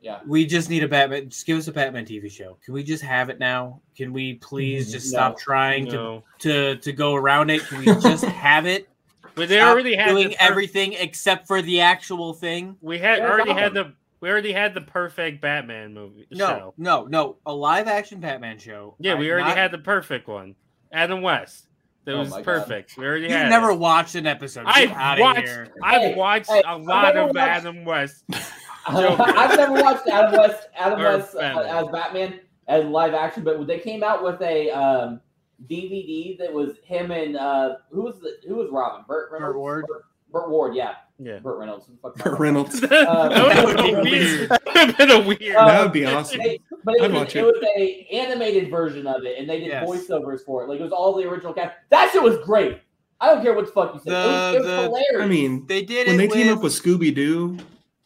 Yeah. We just need a Batman. Just give us a Batman TV show. Can we just have it now? Can we please Mhm. just No. stop trying to No. to to go around it? Can we just *laughs* have it? But they Stop already had doing per- everything except for the actual thing. we had Yeah, already Gotham. had the we already had the perfect Batman movie No, show. no, no. A live action Batman show. Yeah, we I'm already not- had the perfect one. Adam West. That Oh was my God. perfect. We already You've had never it. watched an episode. Get I've watched. here. I've Hey, watched hey, a I've lot of watched- Adam West. *laughs* Joker. *laughs* I've never watched Adam West, Adam Or West uh, Batman. as Batman as live action, but they came out with a um, DVD that was him and uh, who was the, who was Robin? Burt Reynolds. Burt Ward? Burt, Burt Ward, yeah, Yeah. Burt Reynolds. Who the fuck am I Burt talking Reynolds. that *laughs* *laughs* that would would be be weird. That would have been a weird. Uh, that would be awesome. They- but it I'd was, watch it it. was a animated version of it, and they did Yes. voiceovers for it. Like it was all the original cast. That shit was great. I don't care what the fuck you said. it was, it was The- the- hilarious. I mean, They did when it they team up with- with Scooby Doo,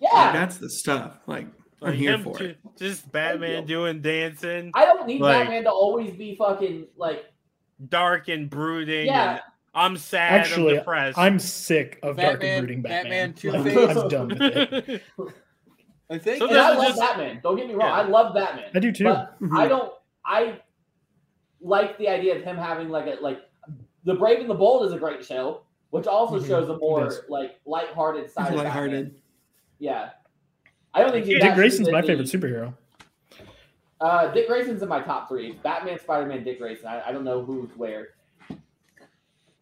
yeah, that's the stuff. Like I'm here for it. Just Batman doing dancing, I don't need Like- Batman to always be fucking like dark and brooding. yeah. and I'm sad. Actually, I'm depressed. I'm sick of dark and brooding Batman. Batman *laughs* Like, Two-Face. I'm done with it. *laughs* I think So I This love just- Batman. Don't get me wrong. Yeah. I love Batman. I do too. But *laughs* Mhm. I don't. I like the idea of him having like a like the Brave and the Bold is a great show, which also Mhm. shows a more like lighthearted side. It's of Batman. Lighthearted. Yeah. I don't think Dick Dick Grayson's my favorite superhero. Uh, Dick Grayson's in my top three. Batman, Spider Man, Dick Grayson. I, I don't know who's where.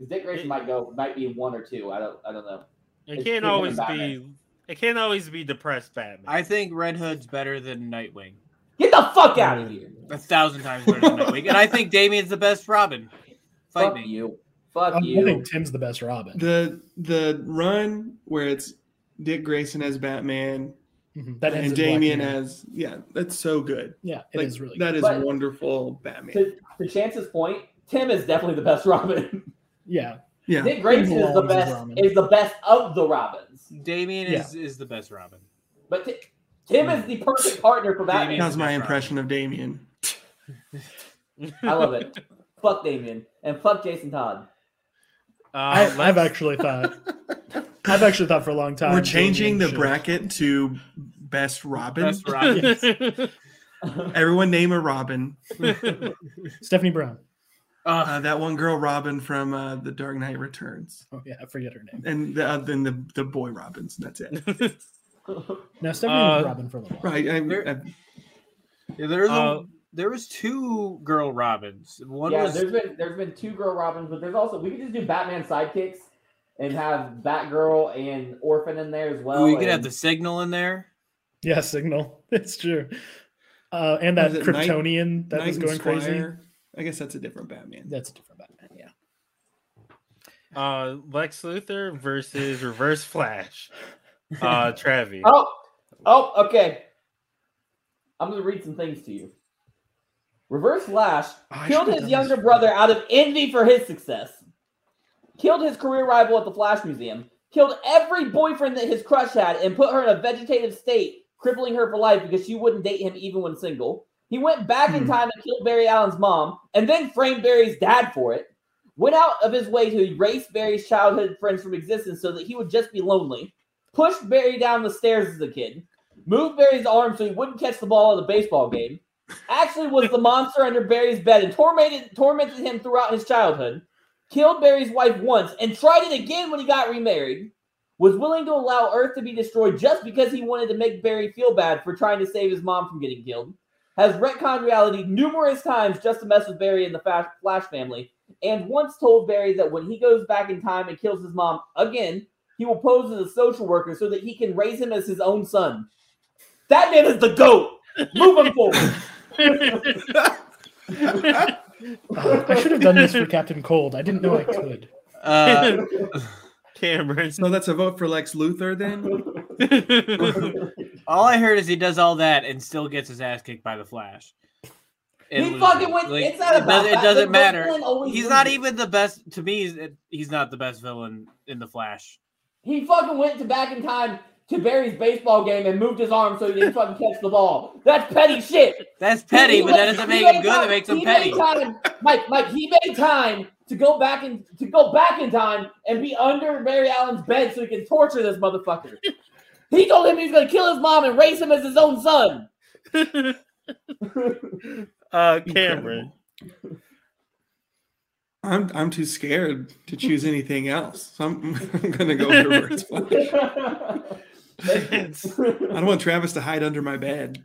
Dick Grayson might go might be one or two. I don't I don't know. it It's can't always be. It can't always be depressed Batman. I think Red Hood's better than Nightwing. Get the fuck out of here! A thousand times better than Nightwing. And I think Damian's the best Robin. Fight Fuck me. you. Fuck Um, I you. think Tim's the best Robin. The the run where it's Dick Grayson as Batman Mhm. That and in Damian as yeah, that's so good. yeah, it is Like, really that good. is But- wonderful Batman. to, to Chance's point, Tim is definitely the best *laughs* Robin. yeah. Yeah, Dick Grayson is the best Robin. is the best of the Robins. Damian Yeah. is, is the best Robin. But Ti- Tim is the perfect *laughs* partner for Batman. that was my That's right. impression of Damian. I love it. *laughs* fuck Damian and fuck Jason Todd. Uh, I, I've actually thought. I've actually thought for a long time. We're changing the Damian should- bracket to best Robin. Best Robin. *laughs* *laughs* Everyone name a Robin. *laughs* Stephanie Brown. Uh, Uh, that one girl Robin from uh, The Dark Knight Returns, Oh yeah, I forget her name. and the, uh, then the the boy Robins. and That's it. No, Stephanie Uh, was Robin for a little while. Right. I, There- I, yeah, there's Uh, a, there was two girl Robins. One yeah, was there's been there's been two girl Robins, but there's also we could just do Batman sidekicks and have Batgirl and Orphan in there as well. we could have the signal in there. Yeah, Signal. *laughs* It's true. Uh, and that Was it Knight- Kryptonian that Knight was going crazy. I guess that's a different Batman. That's a different Batman. Yeah. uh, Lex Luthor versus Reverse Flash. *laughs* Uh, Travi. Oh, oh, okay. I'm gonna read some things to you. Reverse Flash Oh, I killed his younger brother out of envy for his success. Killed his career rival at the Flash Museum. Killed every boyfriend that his crush had and put her in a vegetative state, crippling her for life because she wouldn't date him even when single. He went back in Hmm. time and killed Barry Allen's mom, and then framed Barry's dad for it. Went out of his way to erase Barry's childhood friends from existence so that he would just be lonely. Pushed Barry down the stairs as a kid. Moved Barry's arm so he wouldn't catch the ball at a baseball game actually was the monster under Barry's bed and tormented tormented him throughout his childhood. Killed Barry's wife once and tried it again when he got remarried. Was willing to allow Earth to be destroyed just because he wanted to make Barry feel bad for trying to save his mom from getting killed. Has retconned reality numerous times just to mess with Barry and the Flash family. And once told Barry that when he goes back in time and kills his mom again, he will pose as a social worker so that he can raise him as his own son. That man is the GOAT. Moving forward. *laughs* *laughs* Uh, I should have done this for Captain Cold. I didn't know I could. Uh, *laughs* Cameron. So that's a vote for Lex Luthor then. *laughs* all I heard is he does all that and still gets his ass kicked by the Flash. And He fucking went. Like, it's not it, about does, It doesn't The matter. villain always He's not even the best. To me, he's, he's not the best villain in the Flash. He fucking went to back in time to Barry's baseball game and moved his arm so he didn't fucking catch the ball. That's petty shit. That's petty, He but that doesn't make him made good. time- It makes him he petty. Made time, Mike, Mike, he made time to go back in to go back in time and be under Barry Allen's bed so he can torture this motherfucker. *laughs* he told him he was gonna kill his mom and raise him as his own son. *laughs* uh, Cameron. I'm I'm too scared to choose anything else. So I'm, *laughs* I'm gonna go with Reverse Flash. *laughs* I don't want Travis to hide under my bed.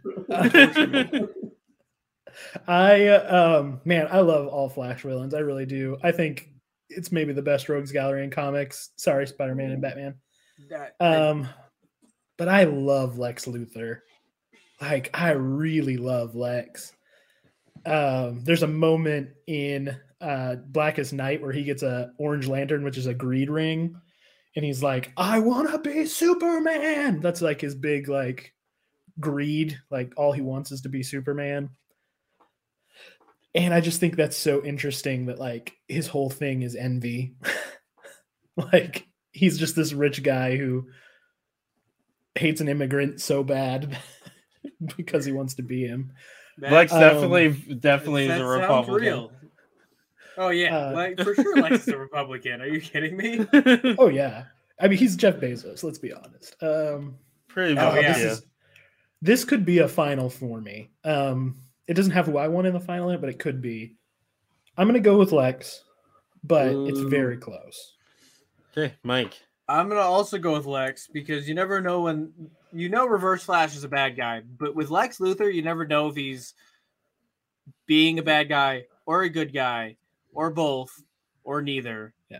I uh, um man, I love all Flash villains. I really do. I think it's maybe the best rogues gallery in comics. Sorry, Spider Man and Batman. That- Um, but I love Lex Luthor. Like I really love Lex. Um, there's a moment in uh Blackest Night where he gets a orange lantern, which is a greed ring, and he's like, "I want to be Superman." That's like his big like greed. Like all he wants is to be Superman. And I just think that's so interesting that like his whole thing is envy. *laughs* like he's just this rich guy who hates an immigrant so bad *laughs* because he wants to be him. that- Lex Um, definitely definitely that is a sounds Republican. Real. Oh yeah, Uh, like for sure, Lex is a *laughs* Republican. Are you kidding me? *laughs* Oh yeah. I mean he's Jeff Bezos, let's be honest. Um Pretty Oh, much. yeah. this is this could be a final for me. Um it doesn't have who I want in the final yet, but it could be. I'm gonna go with Lex, but it's very close. Okay, Mike. I'm gonna also go with Lex because you never know when you know Reverse Flash is a bad guy, but with Lex Luthor, you never know if he's being a bad guy or a good guy or both or neither. Yeah.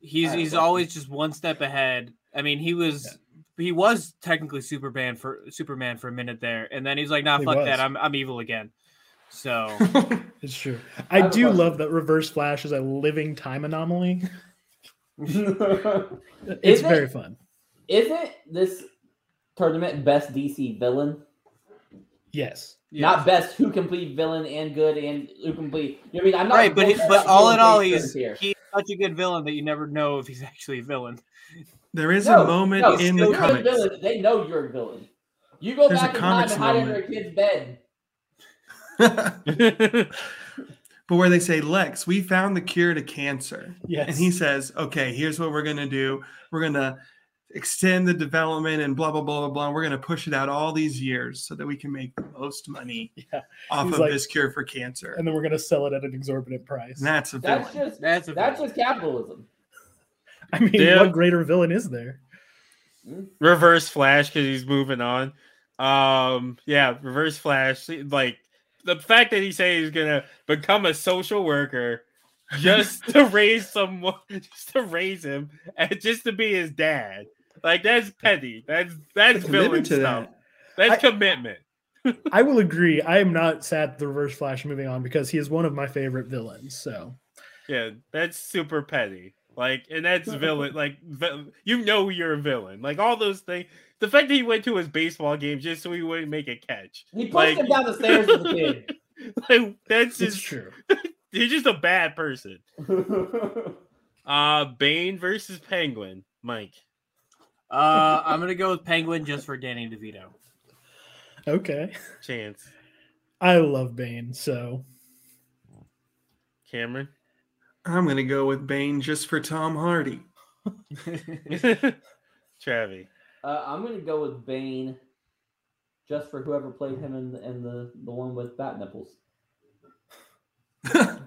He's I have a he's question. always just one step ahead. I mean, he was he was technically Superman for Superman for a minute there, and then he's like, "Nah, He fuck was. that. I'm I'm evil again." So *laughs* It's true. I I do question. love that Reverse Flash is a living time anomaly. Isn't *laughs* It's it- very fun. Isn't this tournament best DC villain? Yes. Not best who can be villain and good and who can be. You know what I mean? I'm not right, but he, but all in all, he's here. he's such a good villain that you never know if he's *laughs* actually a villain. There is No, a moment no, in you're the a comics. villain. They know you're a villain. You go There's back in time and hide under a kid's bed. *laughs* but where they say, Lex, we found the cure to cancer. Yes. And he says, okay, here's what we're going to do. We're going to extend the development and blah, blah, blah, blah, blah. We're going to push it out all these years so that we can make the most money *laughs* Yeah. off He's of like- this cure for cancer. and then we're gonna sell it at an exorbitant price. And that's a villain. That's just That's a that's just capitalism. *laughs* I mean, Yeah. what greater villain is there? reverse flash because he's moving on. Um, yeah, reverse flash. Like the fact that he said he's gonna become a social worker just *laughs* to raise someone, just to raise him, and just to be his dad. Like that's petty. That's that's villain to stuff. that. That's commitment. *laughs* I will agree. I am not sad the Reverse Flash moving on because he is one of my favorite villains. So Yeah, that's super petty. Like, and that's villain. Like, you know, you're a villain. Like all those things. The fact that he went to his baseball game just so he wouldn't make a catch. He pushed Like- him down the stairs as a kid. *laughs* Like that's it's just true. *laughs* he's just a bad person. Uh Bane versus Penguin, Mike. Uh, I'm gonna go with Penguin just for Danny DeVito. Okay. Chance. I love Bane, so Cameron. I'm going to go with Bane just for Tom Hardy. *laughs* Travi. Uh, I'm gonna go with Bane, just for whoever played him in the in the, the one with bat nipples.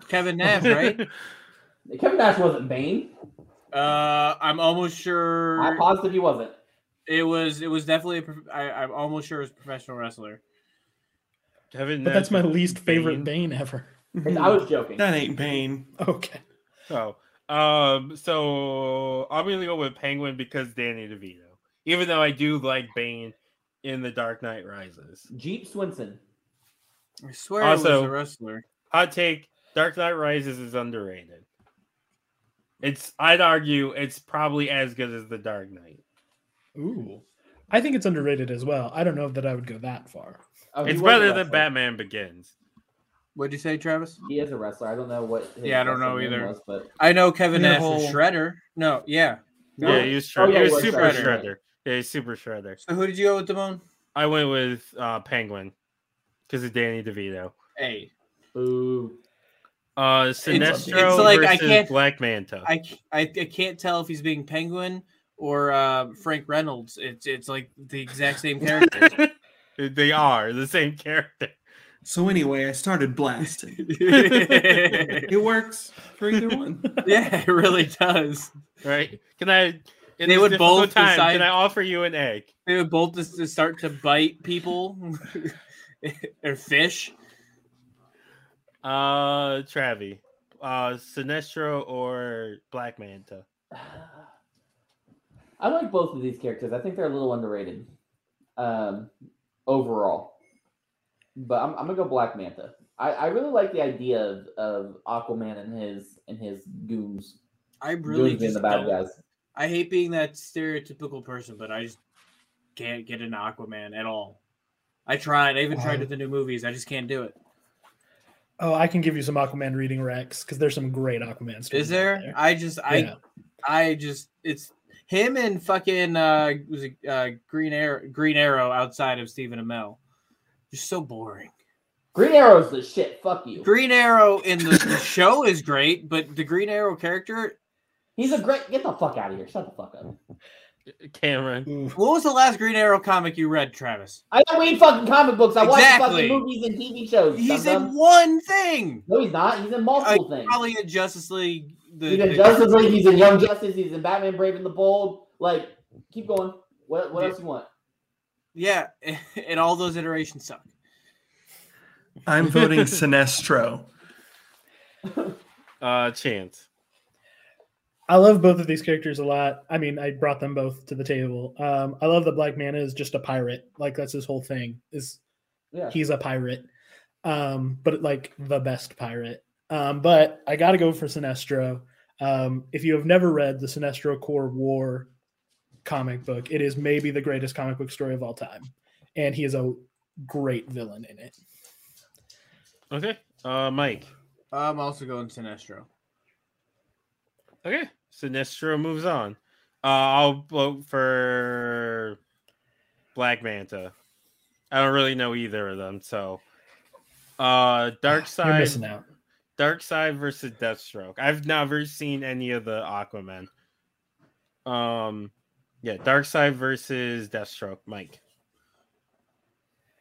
Kevin Nash, right? *laughs* Kevin Nash wasn't Bane. Uh, I'm almost sure. I'm positive he wasn't. it was. It was definitely. A, prof- I, I'm almost sure it was a professional wrestler. Kevin but that's my Nash- least favorite Bane. Bane ever. I was joking. That ain't Bane. Okay. Oh. Um, so I'm gonna go with Penguin because Danny DeVito. Even though I do like Bane in The Dark Knight Rises. Jeep Swenson. I swear it was Also- a wrestler. Hot take, Dark Knight Rises is underrated. It's I'd argue it's probably as good as The Dark Knight. Ooh. I think it's underrated as well. I don't know that I would go that far. Oh, It's better than. Batman Begins. What'd you say, Travis? He is a wrestler. I don't know what. His Yeah, I don't know either. Was, but I know Kevin Nash was whole- Shredder. No, yeah. No? Yeah, he was, Oh, yeah, he he was was super Shredder. shredder. Yeah, he's super shredder. So who did you go with, Damone? I went with uh, Penguin because of Danny DeVito. Hey, Boo. Uh, it's Sinestro like I versus can't- Black Manta. I, I I can't tell if he's being Penguin or uh, Frank Reynolds. It's it's like the exact same character. *laughs* they are the same character. So anyway, I started blasting. *laughs* It works for either one. *laughs* Yeah, it really does. right? Can I? In They would both time, decide- Can I offer you an egg? They would both just just start to bite people or fish. Uh, Travi, uh, Sinestro or Black Manta? *sighs* I like both of these characters. I think they're a little underrated um, overall. But I'm, I'm gonna go Black Manta. I, I really like the idea of, of Aquaman and his and his goons. I really goons being just the bad guys. I hate being that stereotypical person, but I just can't get an Aquaman at all. I tried. I even tried Um, with the new movies. I just can't do it. Oh, I can give you some Aquaman reading recs because there's some great Aquaman stories. Is out there? I just I Yeah. I just it's him and fucking uh was it uh Green Arrow Green Arrow outside of Stephen Amell. Just so boring. Green Arrow's the shit. Fuck you. Green Arrow in the, the *laughs* show is great, but the Green Arrow character. He's a great. Get the fuck out of here. Shut the fuck up. *laughs* Cameron. What was the last Green Arrow comic you read, Travis? I don't read fucking comic books. I watch fucking movies and TV shows. He's dum-dum. in one thing. No, he's not. He's in Uh, multiple things. probably in Justice League. The, He's in the- Justice League. He's in Young Justice. He's in Batman: Brave and the Bold. Like, keep going. What What Yeah. else you want? Yeah, *laughs* and all those iterations suck. I'm voting *laughs* Sinestro. Uh, Chance. I love both of these characters a lot. I mean, I brought them both to the table. Um, I love that Black Manta is just a pirate. Like that's his whole thing. Is Yeah. he's a pirate, um, but like the best pirate. Um, but I got to go for Sinestro. Um, if you have never read the Sinestro Corps War comic book, it is maybe the greatest comic book story of all time, and he is a great villain in it. Okay. Uh, Mike. I'm also going Sinestro. Okay. Sinestro moves on. Uh, I'll vote for Black Manta. I don't really know either of them, so uh Dark *sighs* You're Side missing out. Darkseid versus Deathstroke. I've never seen any of the Aquaman. Um yeah, Darkseid versus Deathstroke, Mike.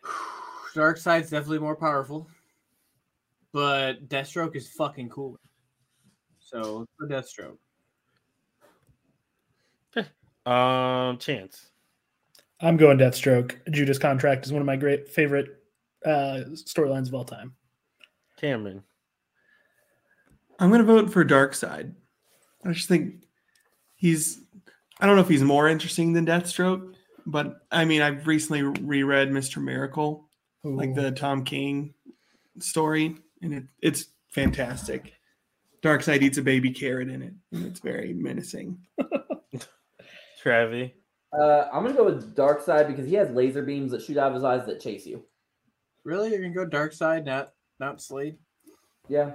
*sighs* Darkseid's definitely more powerful, but Deathstroke is fucking cool. So for Deathstroke, Um Chance. I'm going Deathstroke. Judas Contract is one of my great favorite uh, storylines of all time. Cameron. I'm gonna vote for Darkseid. I just think he's I don't know if he's more interesting than Deathstroke, but I mean I've recently reread Mr. Miracle, like the Tom King story, and it, it's fantastic. Darkseid eats a baby carrot in it, and it's very menacing. *laughs* Travi. Uh, I'm gonna go with Darkseid because he has laser beams that shoot out of his eyes that chase you. really, you're gonna go Darkseid, not not Slade. Yeah,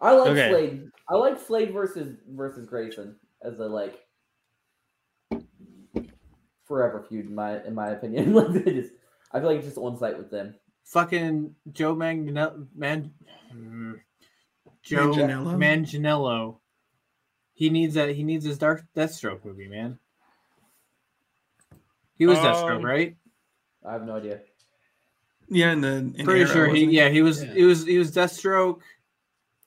I like Okay. Slade. I like Slade versus versus Grayson as a like forever feud in my in my opinion. *laughs* like they just, I feel like it's just on sight with them. Fucking Joe Manganiello, Man, mm, Joe Manganiello? Manganiello. He needs that. He needs his Dark Deathstroke movie, man. He was Deathstroke, Um, right? I have no idea. Yeah, in the in Pretty Arrow, sure he. wasn't Yeah, he was. Yeah. He was. He was Deathstroke.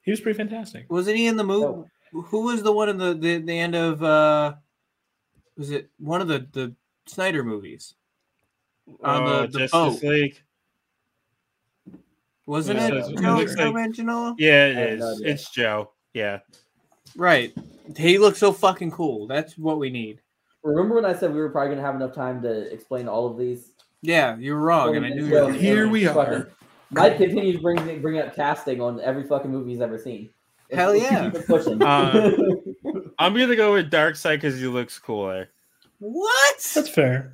He was pretty fantastic. Wasn't he in the movie? Oh. Who was the one in the, the the end of? uh Was it one of the the Snyder movies? On the- Uh, the Justice boat. League. Wasn't Yeah, it it Joe, looks like- Manganiello? Yeah, I it have no is. idea. It's Joe. Yeah. Right. He looks so fucking cool. That's what we need. Remember when I said we were probably gonna have enough time to explain all of these? Yeah, you're wrong, and I knew you were. Here we Fucking- are. Mike continues bringing bringing up casting on every fucking movie he's ever seen. Hell let's yeah. keep it pushing. Uh, *laughs* I'm gonna go with Darkseid because he looks cooler. What? That's fair.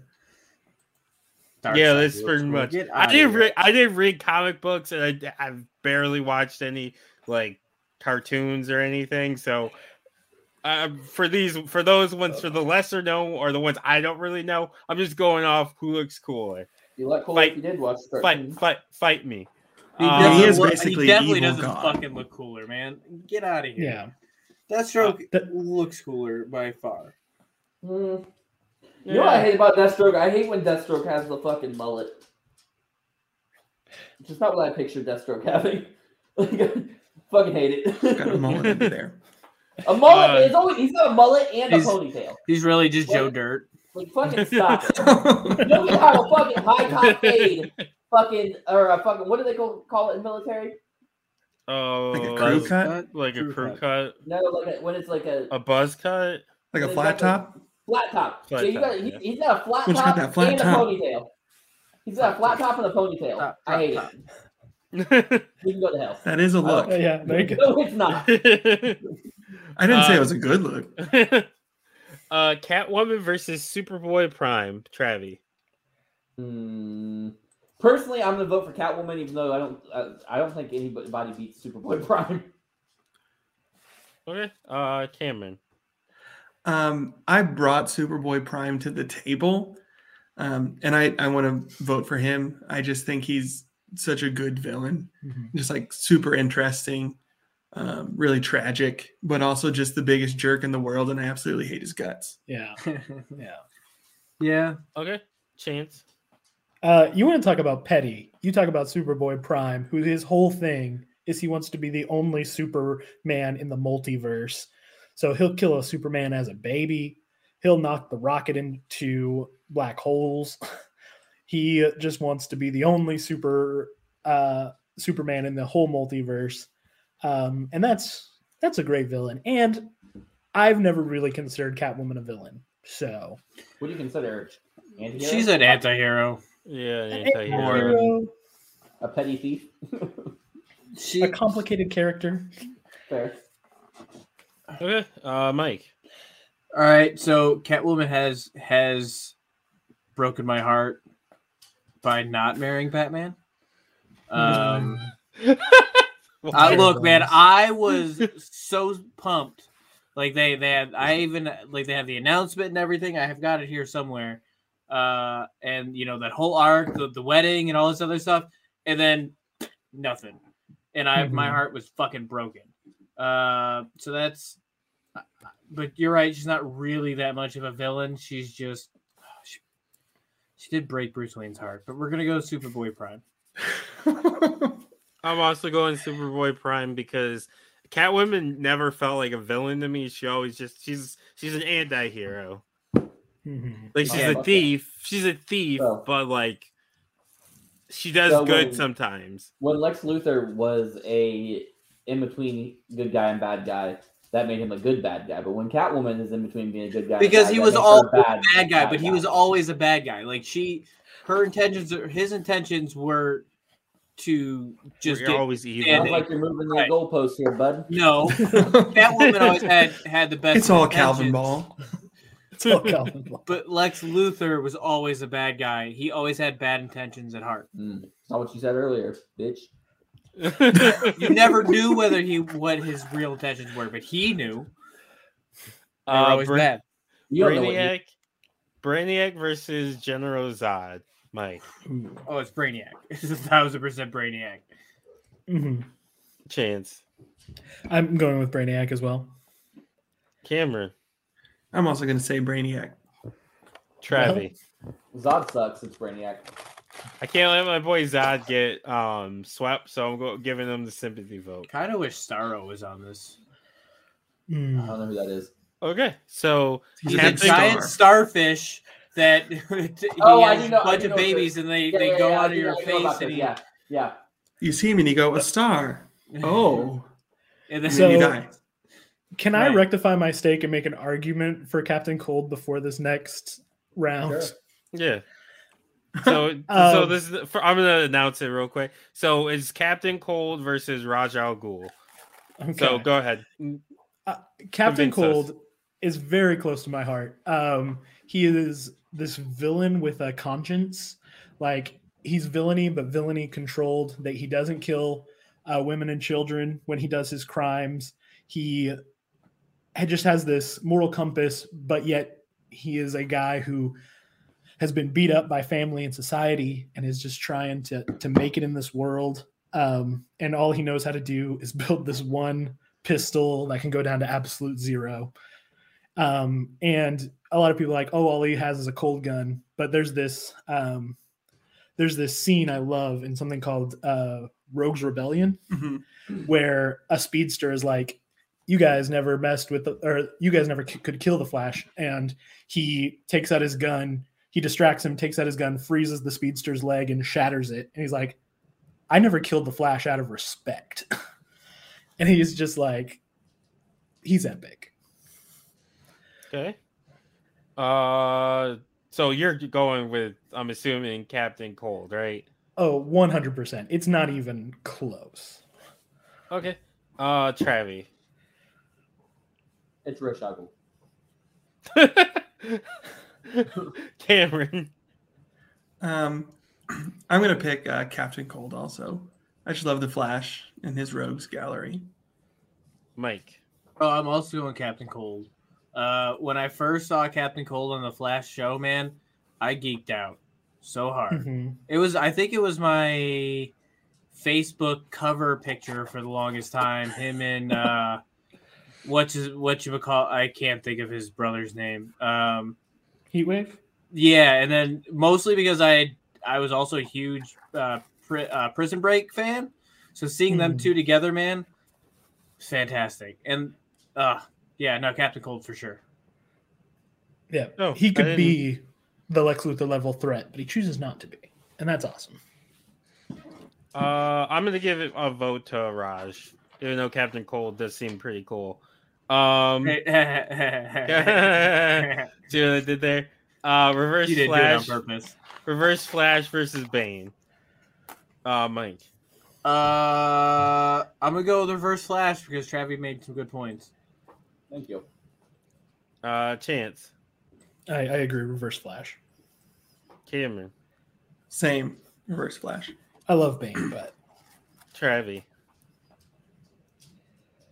Dark yeah, that's pretty cool. much. Get I didn't here. read. I didn't read comic books, and I, I've barely watched any like cartoons or anything. So, uh, for these, for those ones, for the lesser known or the ones I don't really know, I'm just going off who looks cooler. you like cool Fight- if you did watch Fight, fight, fight me. He, Uh, doesn't He is basically he definitely doesn't god. fucking look cooler, man. Get out of here. Yeah. Deathstroke that- looks cooler by far. Hmm. You know what I hate about Deathstroke? I hate when Deathstroke has the fucking mullet. It's just not what I pictured Deathstroke *laughs* having. *laughs* Like, fucking hate it. Got a mullet *laughs* over there. A mullet. Uh, it's always, he's got a mullet and a ponytail. He's really just What? Joe Dirt. Like fucking *laughs* stop it. You don't have a fucking high top fade. Fucking or a fucking what do they call call it in military? Oh, Like a crew buzz- cut? like a Crew crew cut. cut, No, like a, when it's like a a buzz cut. Like a flat like a- top? flat top. Flat so you top, got yeah. he, he's got a flat Who's got top that flat and top? a ponytail. He's got a flat top and a ponytail. Top, I hate top, it. *laughs* You can go to hell. That is a look. Oh, yeah, there you go. No, it's not. *laughs* I didn't say Uh, it was a good look. *laughs* uh, Catwoman versus Superboy Prime. Travi. Mm, personally, I'm gonna vote for Catwoman, even though I don't. Uh, I don't think anybody beats Superboy *laughs* Prime. Okay. Uh, Cameron. Um, I brought Superboy Prime to the table, um, and I, I want to vote for him. I just think he's such a good villain, Mhm. just like super interesting, um, really tragic, but also just the biggest jerk in the world, and I absolutely hate his guts. Yeah, *laughs* yeah. yeah. Okay. Chance. Uh, you want to talk about petty? You talk about Superboy Prime, who his whole thing is he wants to be the only Superman in the multiverse. So he'll kill a Superman as a baby. He'll knock the rocket into black holes. *laughs* he just wants to be the only super uh, Superman in the whole multiverse, um, and that's that's a great villain. And I've never really considered Catwoman a villain. So What do you consider? Anti-hero? She's an anti-hero. Yeah, Hey, anti-hero. hero, a petty thief. She *laughs* a complicated character. Fair. Okay. Uh, Mike. All right, so Catwoman has has broken my heart by not marrying Batman. *laughs* Um, *laughs* I, look, man, I *laughs* was so pumped. Like they they had, I even like they have the announcement and everything. I have got it here somewhere. Uh, and you know that whole arc, the, the wedding, and all this other stuff, and then nothing. And I, my Mhm. heart was fucking broken. Uh, so that's. But you're right. She's not really that much of a villain. She's just. She, she did break Bruce Wayne's heart, but we're gonna go Superboy Prime. *laughs* I'm also going Superboy Prime because Catwoman never felt like a villain to me. She always just she's she's an anti-hero. *laughs* Like she's a okay. thief. She's a thief, So- but like she does So good when- sometimes. When Lex Luthor was a in between good guy and bad guy, that made him a good bad guy. But when Catwoman is in between being a good guy, and because bad he guy, was makes all a bad, guy, but he was always a bad guy. Like she, her intentions, his intentions were to just You're get always evil. and- Sounds like you're moving the Right. goalposts here, bud. no. *laughs* that woman always had had the best. It's all Calvin Ball. It's all Calvin *laughs* Ball. But Lex Luthor was always a bad guy. He always had bad intentions at heart. Mm, it's not what you said earlier, bitch. *laughs* You never knew whether he what his real intentions were, but he knew. They uh, always Bra- bad. You don't know what you, Brainiac, Brainiac versus General Zod. Mike, Oh, it's Brainiac. *laughs* It's a thousand percent Brainiac. Mhm. Chance, I'm going with Brainiac as well. Cameron, I'm also going to say Brainiac. Travi. Zod sucks. It's Brainiac. I can't let my boy Zod get um swept, so I'm go- giving him the sympathy vote. Kind of wish Starro was on this. I Mm. don't know who that is. Okay, so He's He's a a giant star. starfish that *laughs* he Oh, I has do know- a I bunch do of know what it babies and they, Yeah, they yeah, go yeah, out of your know- face and he, yeah, yeah. You see him and you go, a star. *laughs* Oh, and then and then you die. Can I rectify my stake and make an argument for Captain Cold before this next round? Sure. yeah. So *laughs* so Um, this is for, I'm gonna announce it real quick. So it's Captain Cold versus Ra's Al Ghul. Okay. So go ahead. Captain Convince us. Cold is very close to my heart. Um, he is this villain with a conscience. Like he's villainy, but villainy controlled. That he doesn't kill uh, women and children when he does his crimes. He just has this moral compass, but yet he is a guy who has been beat up by family and society and is just trying to to make it in this world. Um, and all he knows how to do is *laughs* build this one pistol that can go down to absolute zero. Um, and a lot of people are like, oh, all he has is a cold gun. But there's this um, there's this scene I love in something called uh, Rogue's Rebellion, Mhm. where a speedster is like, you guys never messed with the, or you guys never c- could kill the Flash, and he takes out his gun, he distracts him, takes out his gun, freezes the speedster's leg, and shatters it, and he's like, I never killed the Flash out of respect. *laughs* and he's just like, he's epic. Okay. Uh, so you're going with I'm assuming Captain Cold, right? Oh, 100%. It's not even close. Okay. Uh, Travi. It's Rich *laughs* Cameron. Um, *clears throat* I'm gonna pick uh, Captain Cold. Also, I just love the Flash and his rogues gallery. Mike. Oh, I'm also going Captain Cold. Uh, when I first saw Captain Cold on the Flash show, man, I geeked out so hard. Mhm. It was, I think, it was my Facebook cover picture for the longest time. Him and uh, *laughs* what's his, what you would call? I can't think of his brother's name. Um, Heatwave? yeah, and then mostly because I I was also a huge uh, pri- uh, Prison Break fan, so seeing them Hmm. two together, man, fantastic. And uh, yeah, no, Captain Cold for sure. Yeah. Oh, he could be the Lex Luthor level threat, but he chooses not to be. And that's awesome. Uh, I'm gonna give it a vote to Ra's, even though Captain Cold does seem pretty cool. Um, *laughs* *laughs* see what I did there? Uh, reverse you didn't Flash, do it on purpose. reverse Flash versus Bane. Uh, Mike. Uh, I'm gonna go with Reverse Flash because Travi made some good points. Thank you. Uh, Chance. I, I agree. Reverse Flash. Cameron. Same Reverse Flash. I love Bane, *clears throat* but Travi.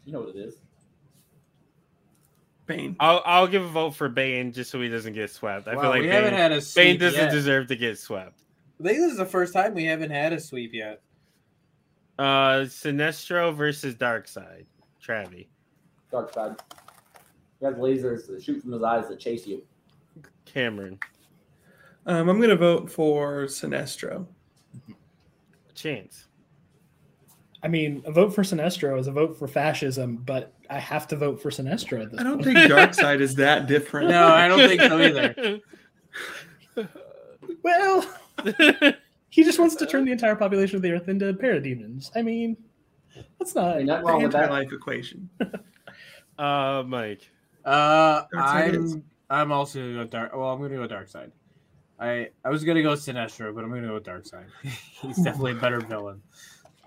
You know what it is. Bane. I'll I'll give a vote for Bane just so he doesn't get swept. I Wow, feel like we Bane, haven't had a Bane doesn't yet. deserve to get swept. I think this is the first time we haven't had a sweep yet. Uh, Sinestro versus Darkseid. Travi. Darkseid. He has lasers that shoot from his eyes that chase you. Cameron. Um, I'm gonna vote for Sinestro. Chance. I mean, a vote for Sinestro is a vote for fascism, but I have to vote for Sinestro at this I don't point. think Darkseid *laughs* is that different. No, I don't think so either. *laughs* Well, *laughs* he just wants to turn the entire population of the Earth into parademons. I mean, that's not. I mean, nothing The wrong with that. anti-life equation. uh, Mike. Uh, Darkseid it is. I'm I'm also gonna go dark. Well, I'm gonna go Darkseid. I I was gonna go Sinestro, but I'm gonna go Darkseid. *laughs* He's definitely a better *laughs* villain.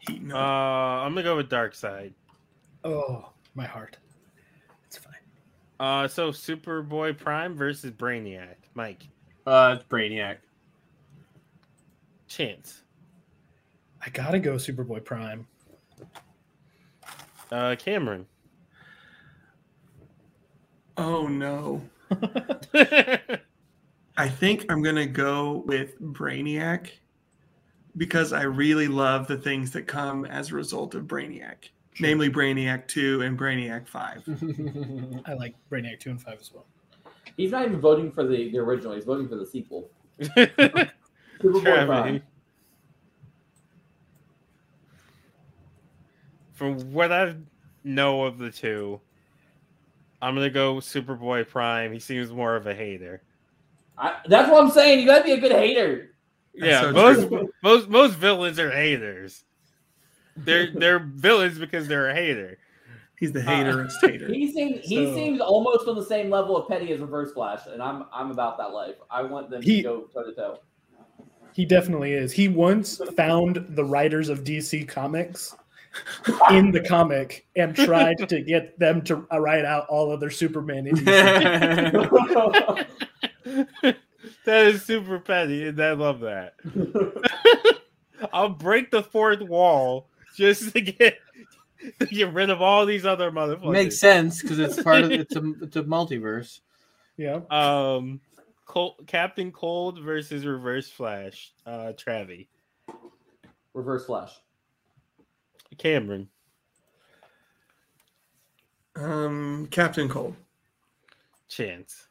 Heating Uh. I'm gonna go with Darkseid. Oh, my heart. It's fine. Uh, so Superboy Prime versus Brainiac. Mike. Uh, it's Brainiac. Chance. I gotta go Superboy Prime. Uh, Cameron. Oh no. *laughs* I think I'm gonna go with Brainiac because I really love the things that come as a result of Brainiac, namely Brainiac 2 and Brainiac 5. *laughs* I like Brainiac 2 and 5 as well. He's not even voting for the, the original. He's voting for the sequel. *laughs* Superboy Prime. From what I know of the two, I'm gonna go Superboy Prime. He seems more of a hater. I, that's what I'm saying. You gotta be a good hater. Yeah, so most true. most most villains are haters. They're they're villains because they're a hater. He's the Uh, haterist hater. *laughs* He seems he seems almost on the same level of petty as Reverse Flash, and I'm I'm about that life. I want them He- to go toe to toe. He definitely is. He once found the writers of DC Comics in the comic and tried to get them to write out all of their Superman in *laughs* that is super petty, and I love that. *laughs* I'll break the fourth wall just to get to get rid of all these other motherfuckers. Makes sense because it's part of it's a it's a multiverse. yeah. Um, Col- Captain Cold versus Reverse Flash. Uh, Travi, Reverse Flash. Cameron, Um, Captain Cold. Chance.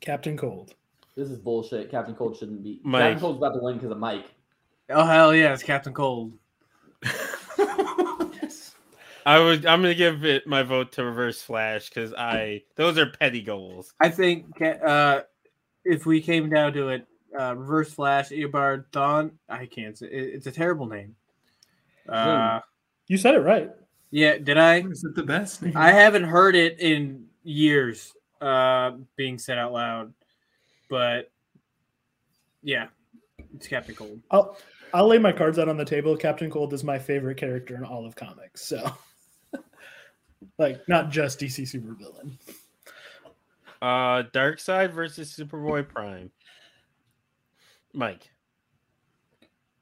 Captain Cold. This is bullshit. Captain Cold shouldn't be. Mike. Captain Cold's about to win because of Mike. Oh hell yeah, it's Captain Cold. *laughs* yes. I would. I'm gonna give it my vote to Reverse Flash because I those are petty goals. I think uh, if we came down to it, uh, Reverse Flash, Eobard Thawne, I can't say it, it's a terrible name. Uh, You said it right. Yeah, did I? Is it the best? name? *laughs* I haven't heard it in years uh being said out loud. But yeah, it's Captain Cold. I'll I'll lay my cards out on the table. Captain Cold is my favorite character in all of comics. So, *laughs* like, not just DC supervillain. Uh, Darkseid versus Superboy Prime. Mike.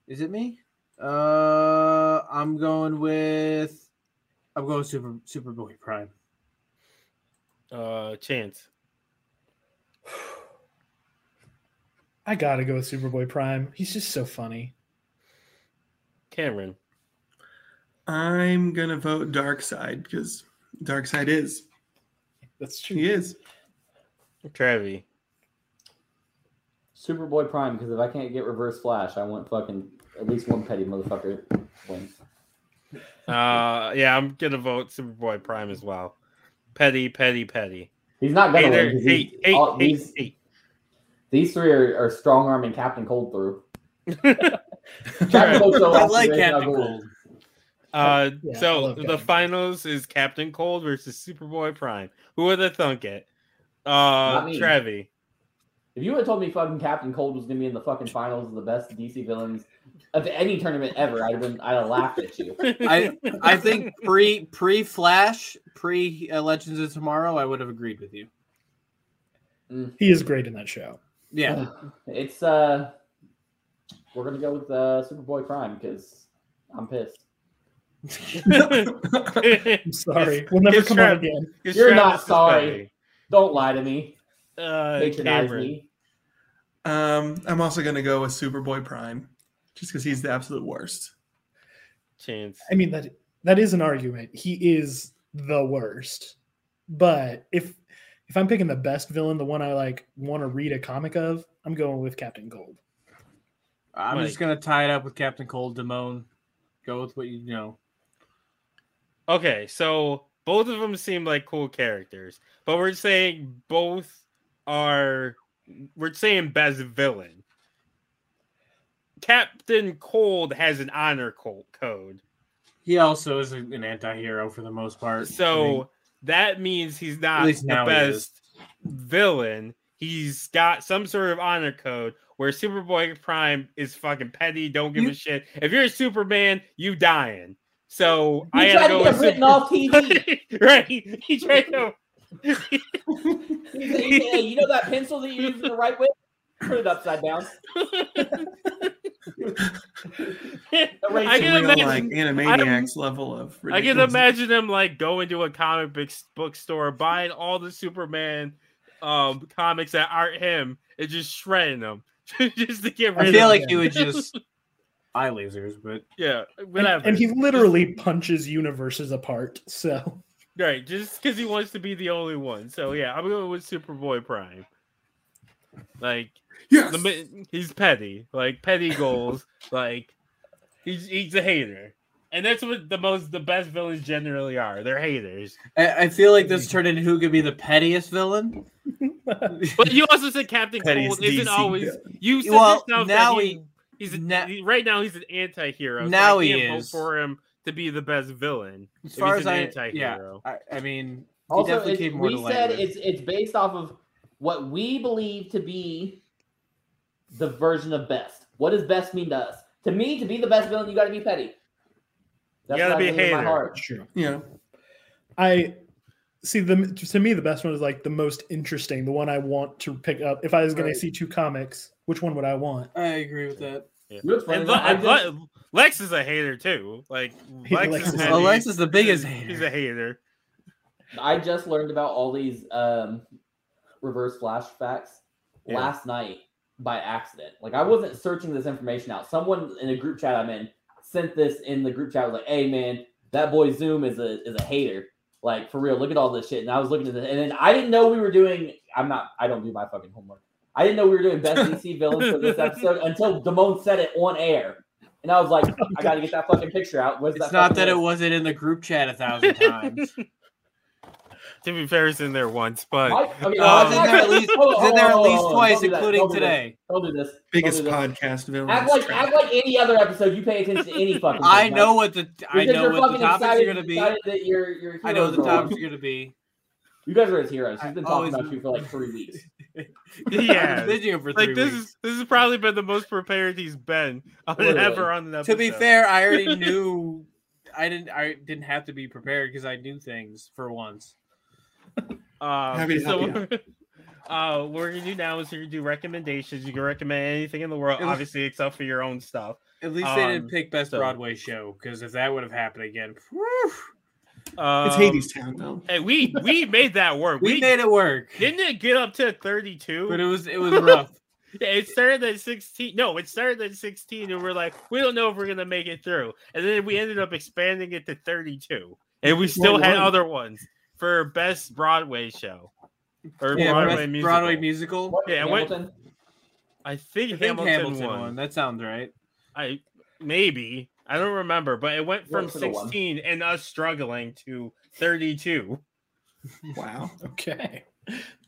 Is it me? Uh I'm going with I'm going Super Superboy Prime. Uh, Chance. *sighs* I gotta go with Superboy Prime. He's just so funny. Cameron. I'm gonna vote Darkseid because Darkseid is That's true. he is. Travi. Superboy Prime, because if I can't get Reverse Flash, I want fucking at least one petty motherfucker wins. Uh, yeah, I'm gonna vote Superboy Prime as well. Petty, petty, petty. He's not gonna Hater, win. 'cause hate, he's- hate, all- hate, these, hate. these three are, are strong arming Captain Cold through. *laughs* Captain Cold so I lost like to Ra's al Captain Ghul. Cold. Uh, Yeah, so the Captain finals is Captain Cold versus Superboy Prime. Who would have thunk it? Uh, Trevi. If you would have told me fucking Captain Cold was gonna be in the fucking finals of the best DC villains of any tournament ever, I'd have been I'd have laughed at you. *laughs* I I think pre pre Flash, pre uh, Legends of Tomorrow, I would have agreed with you. He is great in that show. Yeah, *laughs* It's uh we're gonna go with uh Superboy Prime because I'm pissed. *laughs* I'm sorry. We'll never It's come on Trav- again. You're not sorry. petty. Don't lie to me. Uh, Patronize Cameron. me. Um, I'm also gonna go with Superboy Prime, just because he's the absolute worst. Chance. I mean that that is an argument. He is the worst. But if if I'm picking the best villain, the one I like want to read a comic of, I'm going with Captain Cold. I'm Mike. just gonna tie it up with Captain Cold, Damone. Go with what you know. Okay, so both of them seem like cool characters, but we're saying both are we're saying best villain. Captain Cold has an honor code, He also is an anti-hero for the most part. I so that means he's not the best villain. He's got some sort of honor code where Superboy Prime is fucking petty, don't give You- a shit. If you're a Superman, you dying. So I gotta to go get with written Super- off *laughs* TV. right. He tried to He said, he said, hey, you know that pencil that you're using to write with? Put it upside down. *laughs* Erase I can Real imagine. like Animaniacs level of. I can imagine them like going to a comic book bookstore, buying all the Superman um comics that aren't him, and just shredding them *laughs* just to get rid I feel of like them. he would *laughs* just eye lasers, but Yeah, whatever. and he literally punches universes apart. So right, just because he wants to be the only one. So yeah, I'm going with Superboy Prime. Like Yes. the he's petty, like petty goals, *laughs* like he's he's a hater, and that's what the most the best villains generally are. They're haters. I, I feel like this turned into who could be the pettiest villain. *laughs* But you also said Captain Pettiest Cold isn't DC always. villain. You said Well, yourself now that he, he- he's a, na- he- right now he's an anti-hero. so Now I he can't vote is. for him to be the best villain. As far he's as an I, anti-hero. yeah, I, I mean, he Also, definitely came more we to said light it's it's based off of what we believe to be the version of best. What does best mean to us? To me, to be the best villain, you got to be petty. That's gotta be a believe in my hater. heart. True. Yeah. I see the to me the best one is like the most interesting, the one I want to pick up. If I was going Right. to see two comics, which one would I want? I agree with that. Yeah. And. Le- just- Lex is a hater too. Like *laughs* He- Lex, Lex is is- Lex is the biggest He's- He's a hater. I just learned about all these um, reverse flash facts Yeah. last night by accident. Like I wasn't searching this information out. Someone in a group chat I'm in sent this in the group chat. Was like, "Hey man, that boy Zoom is a is a hater. Like for real. Look at all this shit." And I was looking at this, and then I didn't know we were doing. I'm not. I don't do my fucking homework. I didn't know we were doing best DC *laughs* villains for this episode until Damone said it on air. And I was like, I got to get that fucking picture out. Where's It's that not that it wasn't in the group chat a thousand *laughs* times. To be fair, it's in there once, but Mike, I mean, Uh, Oh, it's in there at least, Hold on, in there at least hold on, twice, don't do that, including don't do this, today. Don't do this. Biggest Don't this. podcast villain. Act like act like any other episode. You pay attention to any *laughs* fucking. Thing, I know what the I know what the fucking topics excited, are going to be. That you're, you're I know what the heroes are. topics are going to be. You guys are his heroes. He's been I *laughs* talking always- about you for like three weeks. *laughs* yeah, I've been here for three like this weeks. is this has probably been the most prepared he's been on Literally. ever on an episode. To be fair, I already knew. I didn't. I didn't have to be prepared because I knew things for once. *laughs* Um, Happy to so, help *laughs* uh, what we're gonna do now is we're gonna do recommendations. You can recommend anything in the world, It was- obviously, except for your own stuff. At least they didn't Um, pick best so- Broadway show because if that would have happened again, whew, Um, It's Hadestown though. Hey, we we *laughs* made that work. we, We, made it work. didn't it get up to thirty-two. But it was it was rough. Yeah, it started at 16. No, it started at 16, and we're like, we don't know if we're gonna make it through. And then we ended up expanding it to 32. And we still Well had done. other ones for best Broadway show. Or yeah, Broadway best musical. Broadway musical. What, Yeah, what- I think, I think Hamilton, Hamilton, won. won. That sounds right. I maybe. I don't remember, but it went from What for the one? 16 and us struggling to 32. *laughs* Wow. Okay.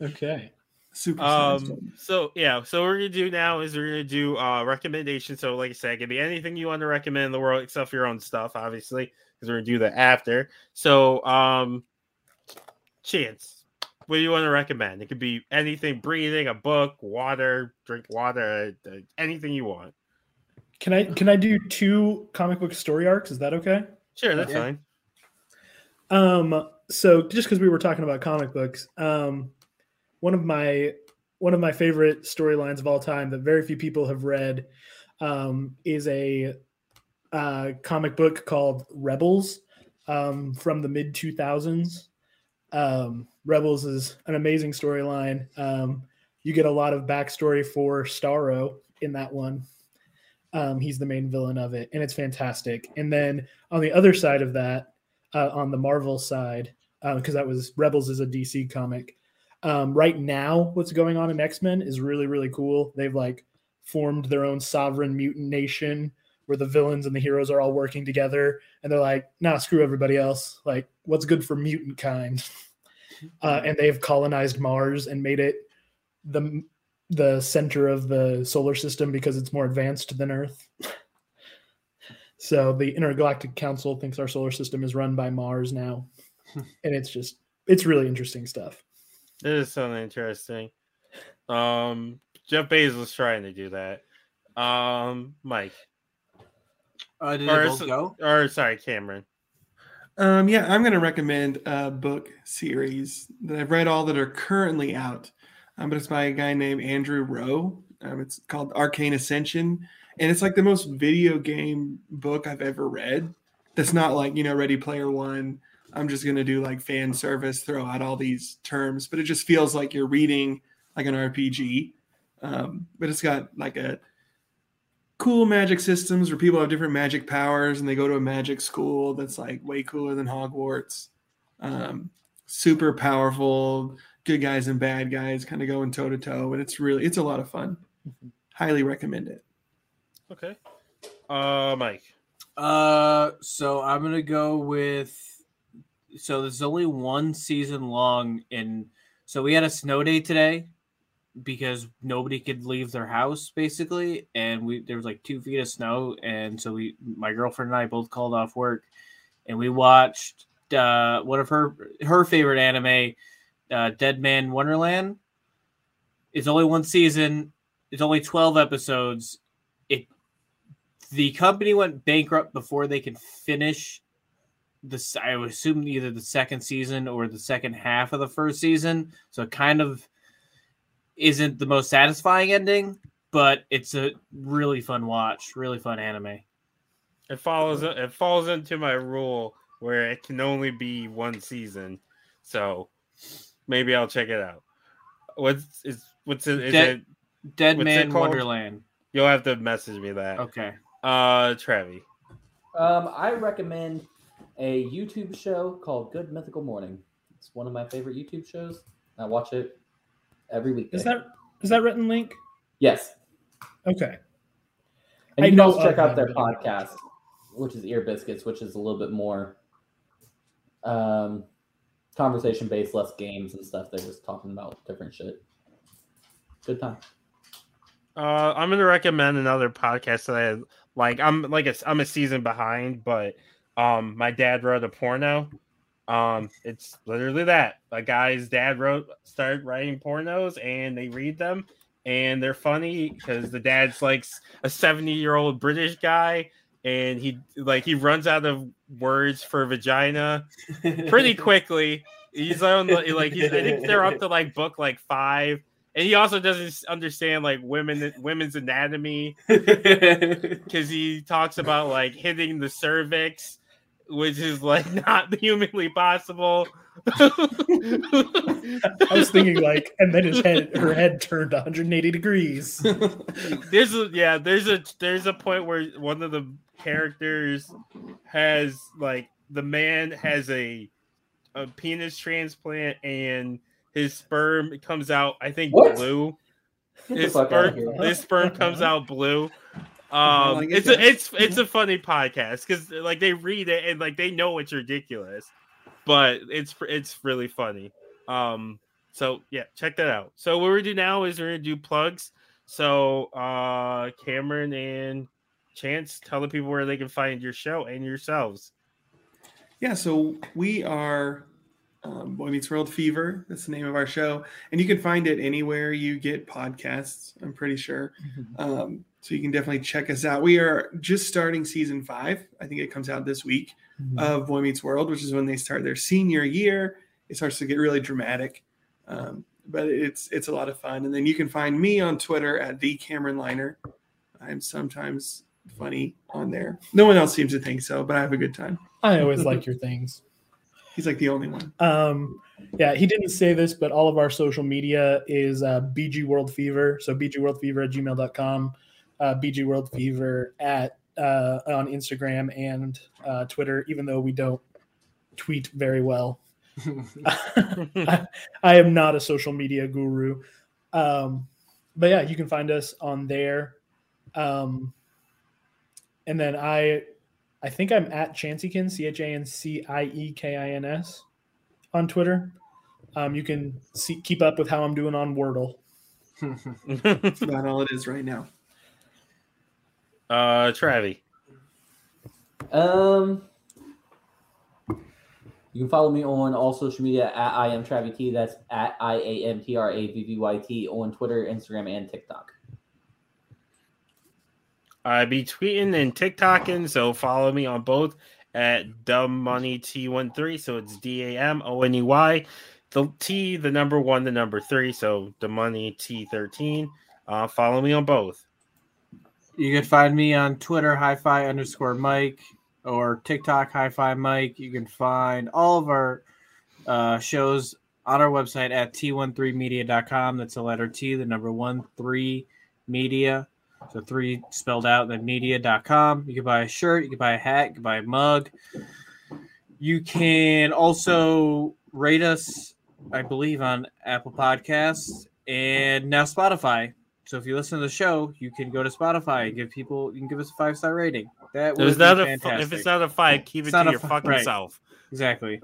Okay. Super. Um. So yeah. So what we're gonna do now is we're gonna do uh recommendations. So like I said, it can be anything you want to recommend in the world except for your own stuff, obviously, because we're gonna do that after. So um, chance. What do you want to recommend? It could be anything: breathing, a book, water, drink water, uh, anything you want. Can I can I do two comic book story arcs? Is that okay? Sure, that's Yeah. fine. Um, so just because we were talking about comic books, um, one of my one of my favorite storylines of all time that very few people have read um, is a uh, comic book called Rebels um, from the mid two thousands. Um, Rebels is an amazing storyline. Um, you get a lot of backstory for Starro in that one. Um, he's the main villain of it, and it's fantastic. And then on the other side of that, uh, on the Marvel side, because that was Rebels is a DC comic. Um, right now, what's going on in X Men is really really cool. They've like formed their own sovereign mutant nation where the villains and the heroes are all working together, and they're like, "Nah, screw everybody else. Like, what's good for mutant kind?" *laughs* Uh, and they've colonized Mars and made it the the center of the solar system because it's more advanced than Earth. *laughs* So the Intergalactic Council thinks our solar system is run by Mars now, *laughs* and it's just it's really interesting stuff. This is something interesting. Um, Jeff Bezos trying to do that. Um, Mike, Uh, did Or it both go? or sorry, Cameron. Um, yeah, I'm going to recommend a book series that I've read all that are currently out. Um, but it's by a guy named Andrew Rowe. Um, it's called Arcane Ascension, and it's like the most video game book I've ever read. That's not like you know Ready Player One. I'm just going to do like fan service, throw out all these terms, but it just feels like you're reading like an RPG. Um, but it's got like a cool magic systems where people have different magic powers and they go to a magic school that's like way cooler than Hogwarts. Um, super powerful, good guys and bad guys kind of going toe to toe, and it's really it's a lot of fun. Highly recommend it. Okay. Uh, Mike. Uh, so I'm gonna go with. So there's only one season long, and so we had a snow day today because nobody could leave their house basically, and we there was like two feet of snow, and so we, my girlfriend and I, both called off work, and we watched uh one of her her favorite anime, uh, Deadman Wonderland. It's only one season. It's only twelve episodes. It the company went bankrupt before they could finish this i assume either the second season or the second half of the first season so kind of isn't the most satisfying ending but it's a really fun watch really fun anime It follows. It falls into my rule where it can only be one season, so maybe I'll check it out. What's is what's it? Is Dead- it? dead What's it man wonderland You'll have to message me that. okay Uh, Trevi. Um, I recommend a YouTube show called Good Mythical Morning. It's one of my favorite YouTube shows. I watch it every week. Is that is that written link? yes? Okay. And I you can also check out their but I don't podcast, which is Ear Biscuits, which is a little bit more um, conversation based, less games and stuff. They're just talking about different shit. Good time. Uh, I'm gonna recommend another podcast that I like. I'm like a, I'm a season behind, but um, my dad wrote a porno. Um, it's literally that a guy's dad wrote started writing pornos, and they read them, and they're funny because the dad's like a 70 year old British guy, and he like he runs out of words for vagina *laughs* pretty quickly. He's on the- like he's, I think they're up to like book like five, and he also doesn't understand like women women's anatomy because he talks about like hitting the cervix, which is like *laughs* not humanly possible. I was thinking like, and then his head, her head turned 180 degrees. *laughs* there's a yeah, there's a there's a point where one of the characters has like the man has a a penis transplant and his sperm comes out I think What? blue. Get His fuck out of sperm, here. his sperm comes uh-huh. out blue. Well, Um, I guess it's a, it's it's *laughs* a funny podcast because like they read it and like they know it's ridiculous, but it's it's really funny. Um, so yeah, check that out. So what we do now is we're gonna do plugs. So uh, Cameron and Chance, tell the people where they can find your show and yourselves. Yeah, so we are um, Boy Meets World Fever. That's the name of our show, and you can find it anywhere you get podcasts. I'm pretty sure. *laughs* Um, so you can definitely check us out. We are just starting season five. I think it comes out this week of Boy Meets World, which is when they start their senior year. It starts to get really dramatic, um, but it's it's a lot of fun. And then you can find me on Twitter at the Cameron Liner. I'm sometimes funny on there. No one else seems to think so, but I have a good time. I always like your things. *laughs* He's like the only one. Um, yeah, he didn't say this, but all of our social media is uh, BG World Fever. So BG World Fever at gmail.com, uh, BG World Fever at uh, on Instagram and uh, Twitter, even though we don't tweet very well. *laughs* I, I am not a social media guru. Um, but yeah, you can find us on there. Um, and then I I think I'm at Chanciekins, C H A N C I E K I N S on Twitter. Um, you can see keep up with how I'm doing on Wordle. *laughs* That's about all it is right now. Uh, Travi. Um, you can follow me on all social media at I am Travi T. That's at I A M T R A V V Y T on Twitter, Instagram, and TikTok. I be tweeting and TikToking, so follow me on both at Damoney T13. So it's D A M O N E Y, the T, the number one, the number three. So the money T13. Uh, follow me on both. You can find me on Twitter, hi-fi underscore Mike, or TikTok, hi-fi Mike. You can find all of our uh, shows on our website at t13media.com. That's the letter T, the number one, three media. So three spelled out, then media.com. You can buy a shirt, you can buy a hat, you can buy a mug. You can also rate us, I believe, on Apple Podcasts and now Spotify. So if you listen to the show, you can go to Spotify and give people you can give us a five star rating. That If would it's be not a, fantastic. if it's not a five, keep It's it to your fi- fucking right. self. exactly.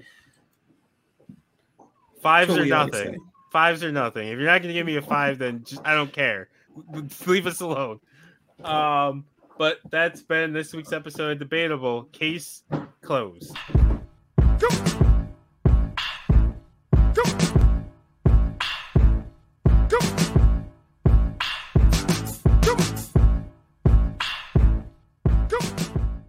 Fives or nothing. Fives or nothing. If you're not gonna give me a five, then just, I don't care. *laughs* Leave us alone. Um, but that's been this week's episode of Debatable. Case closed.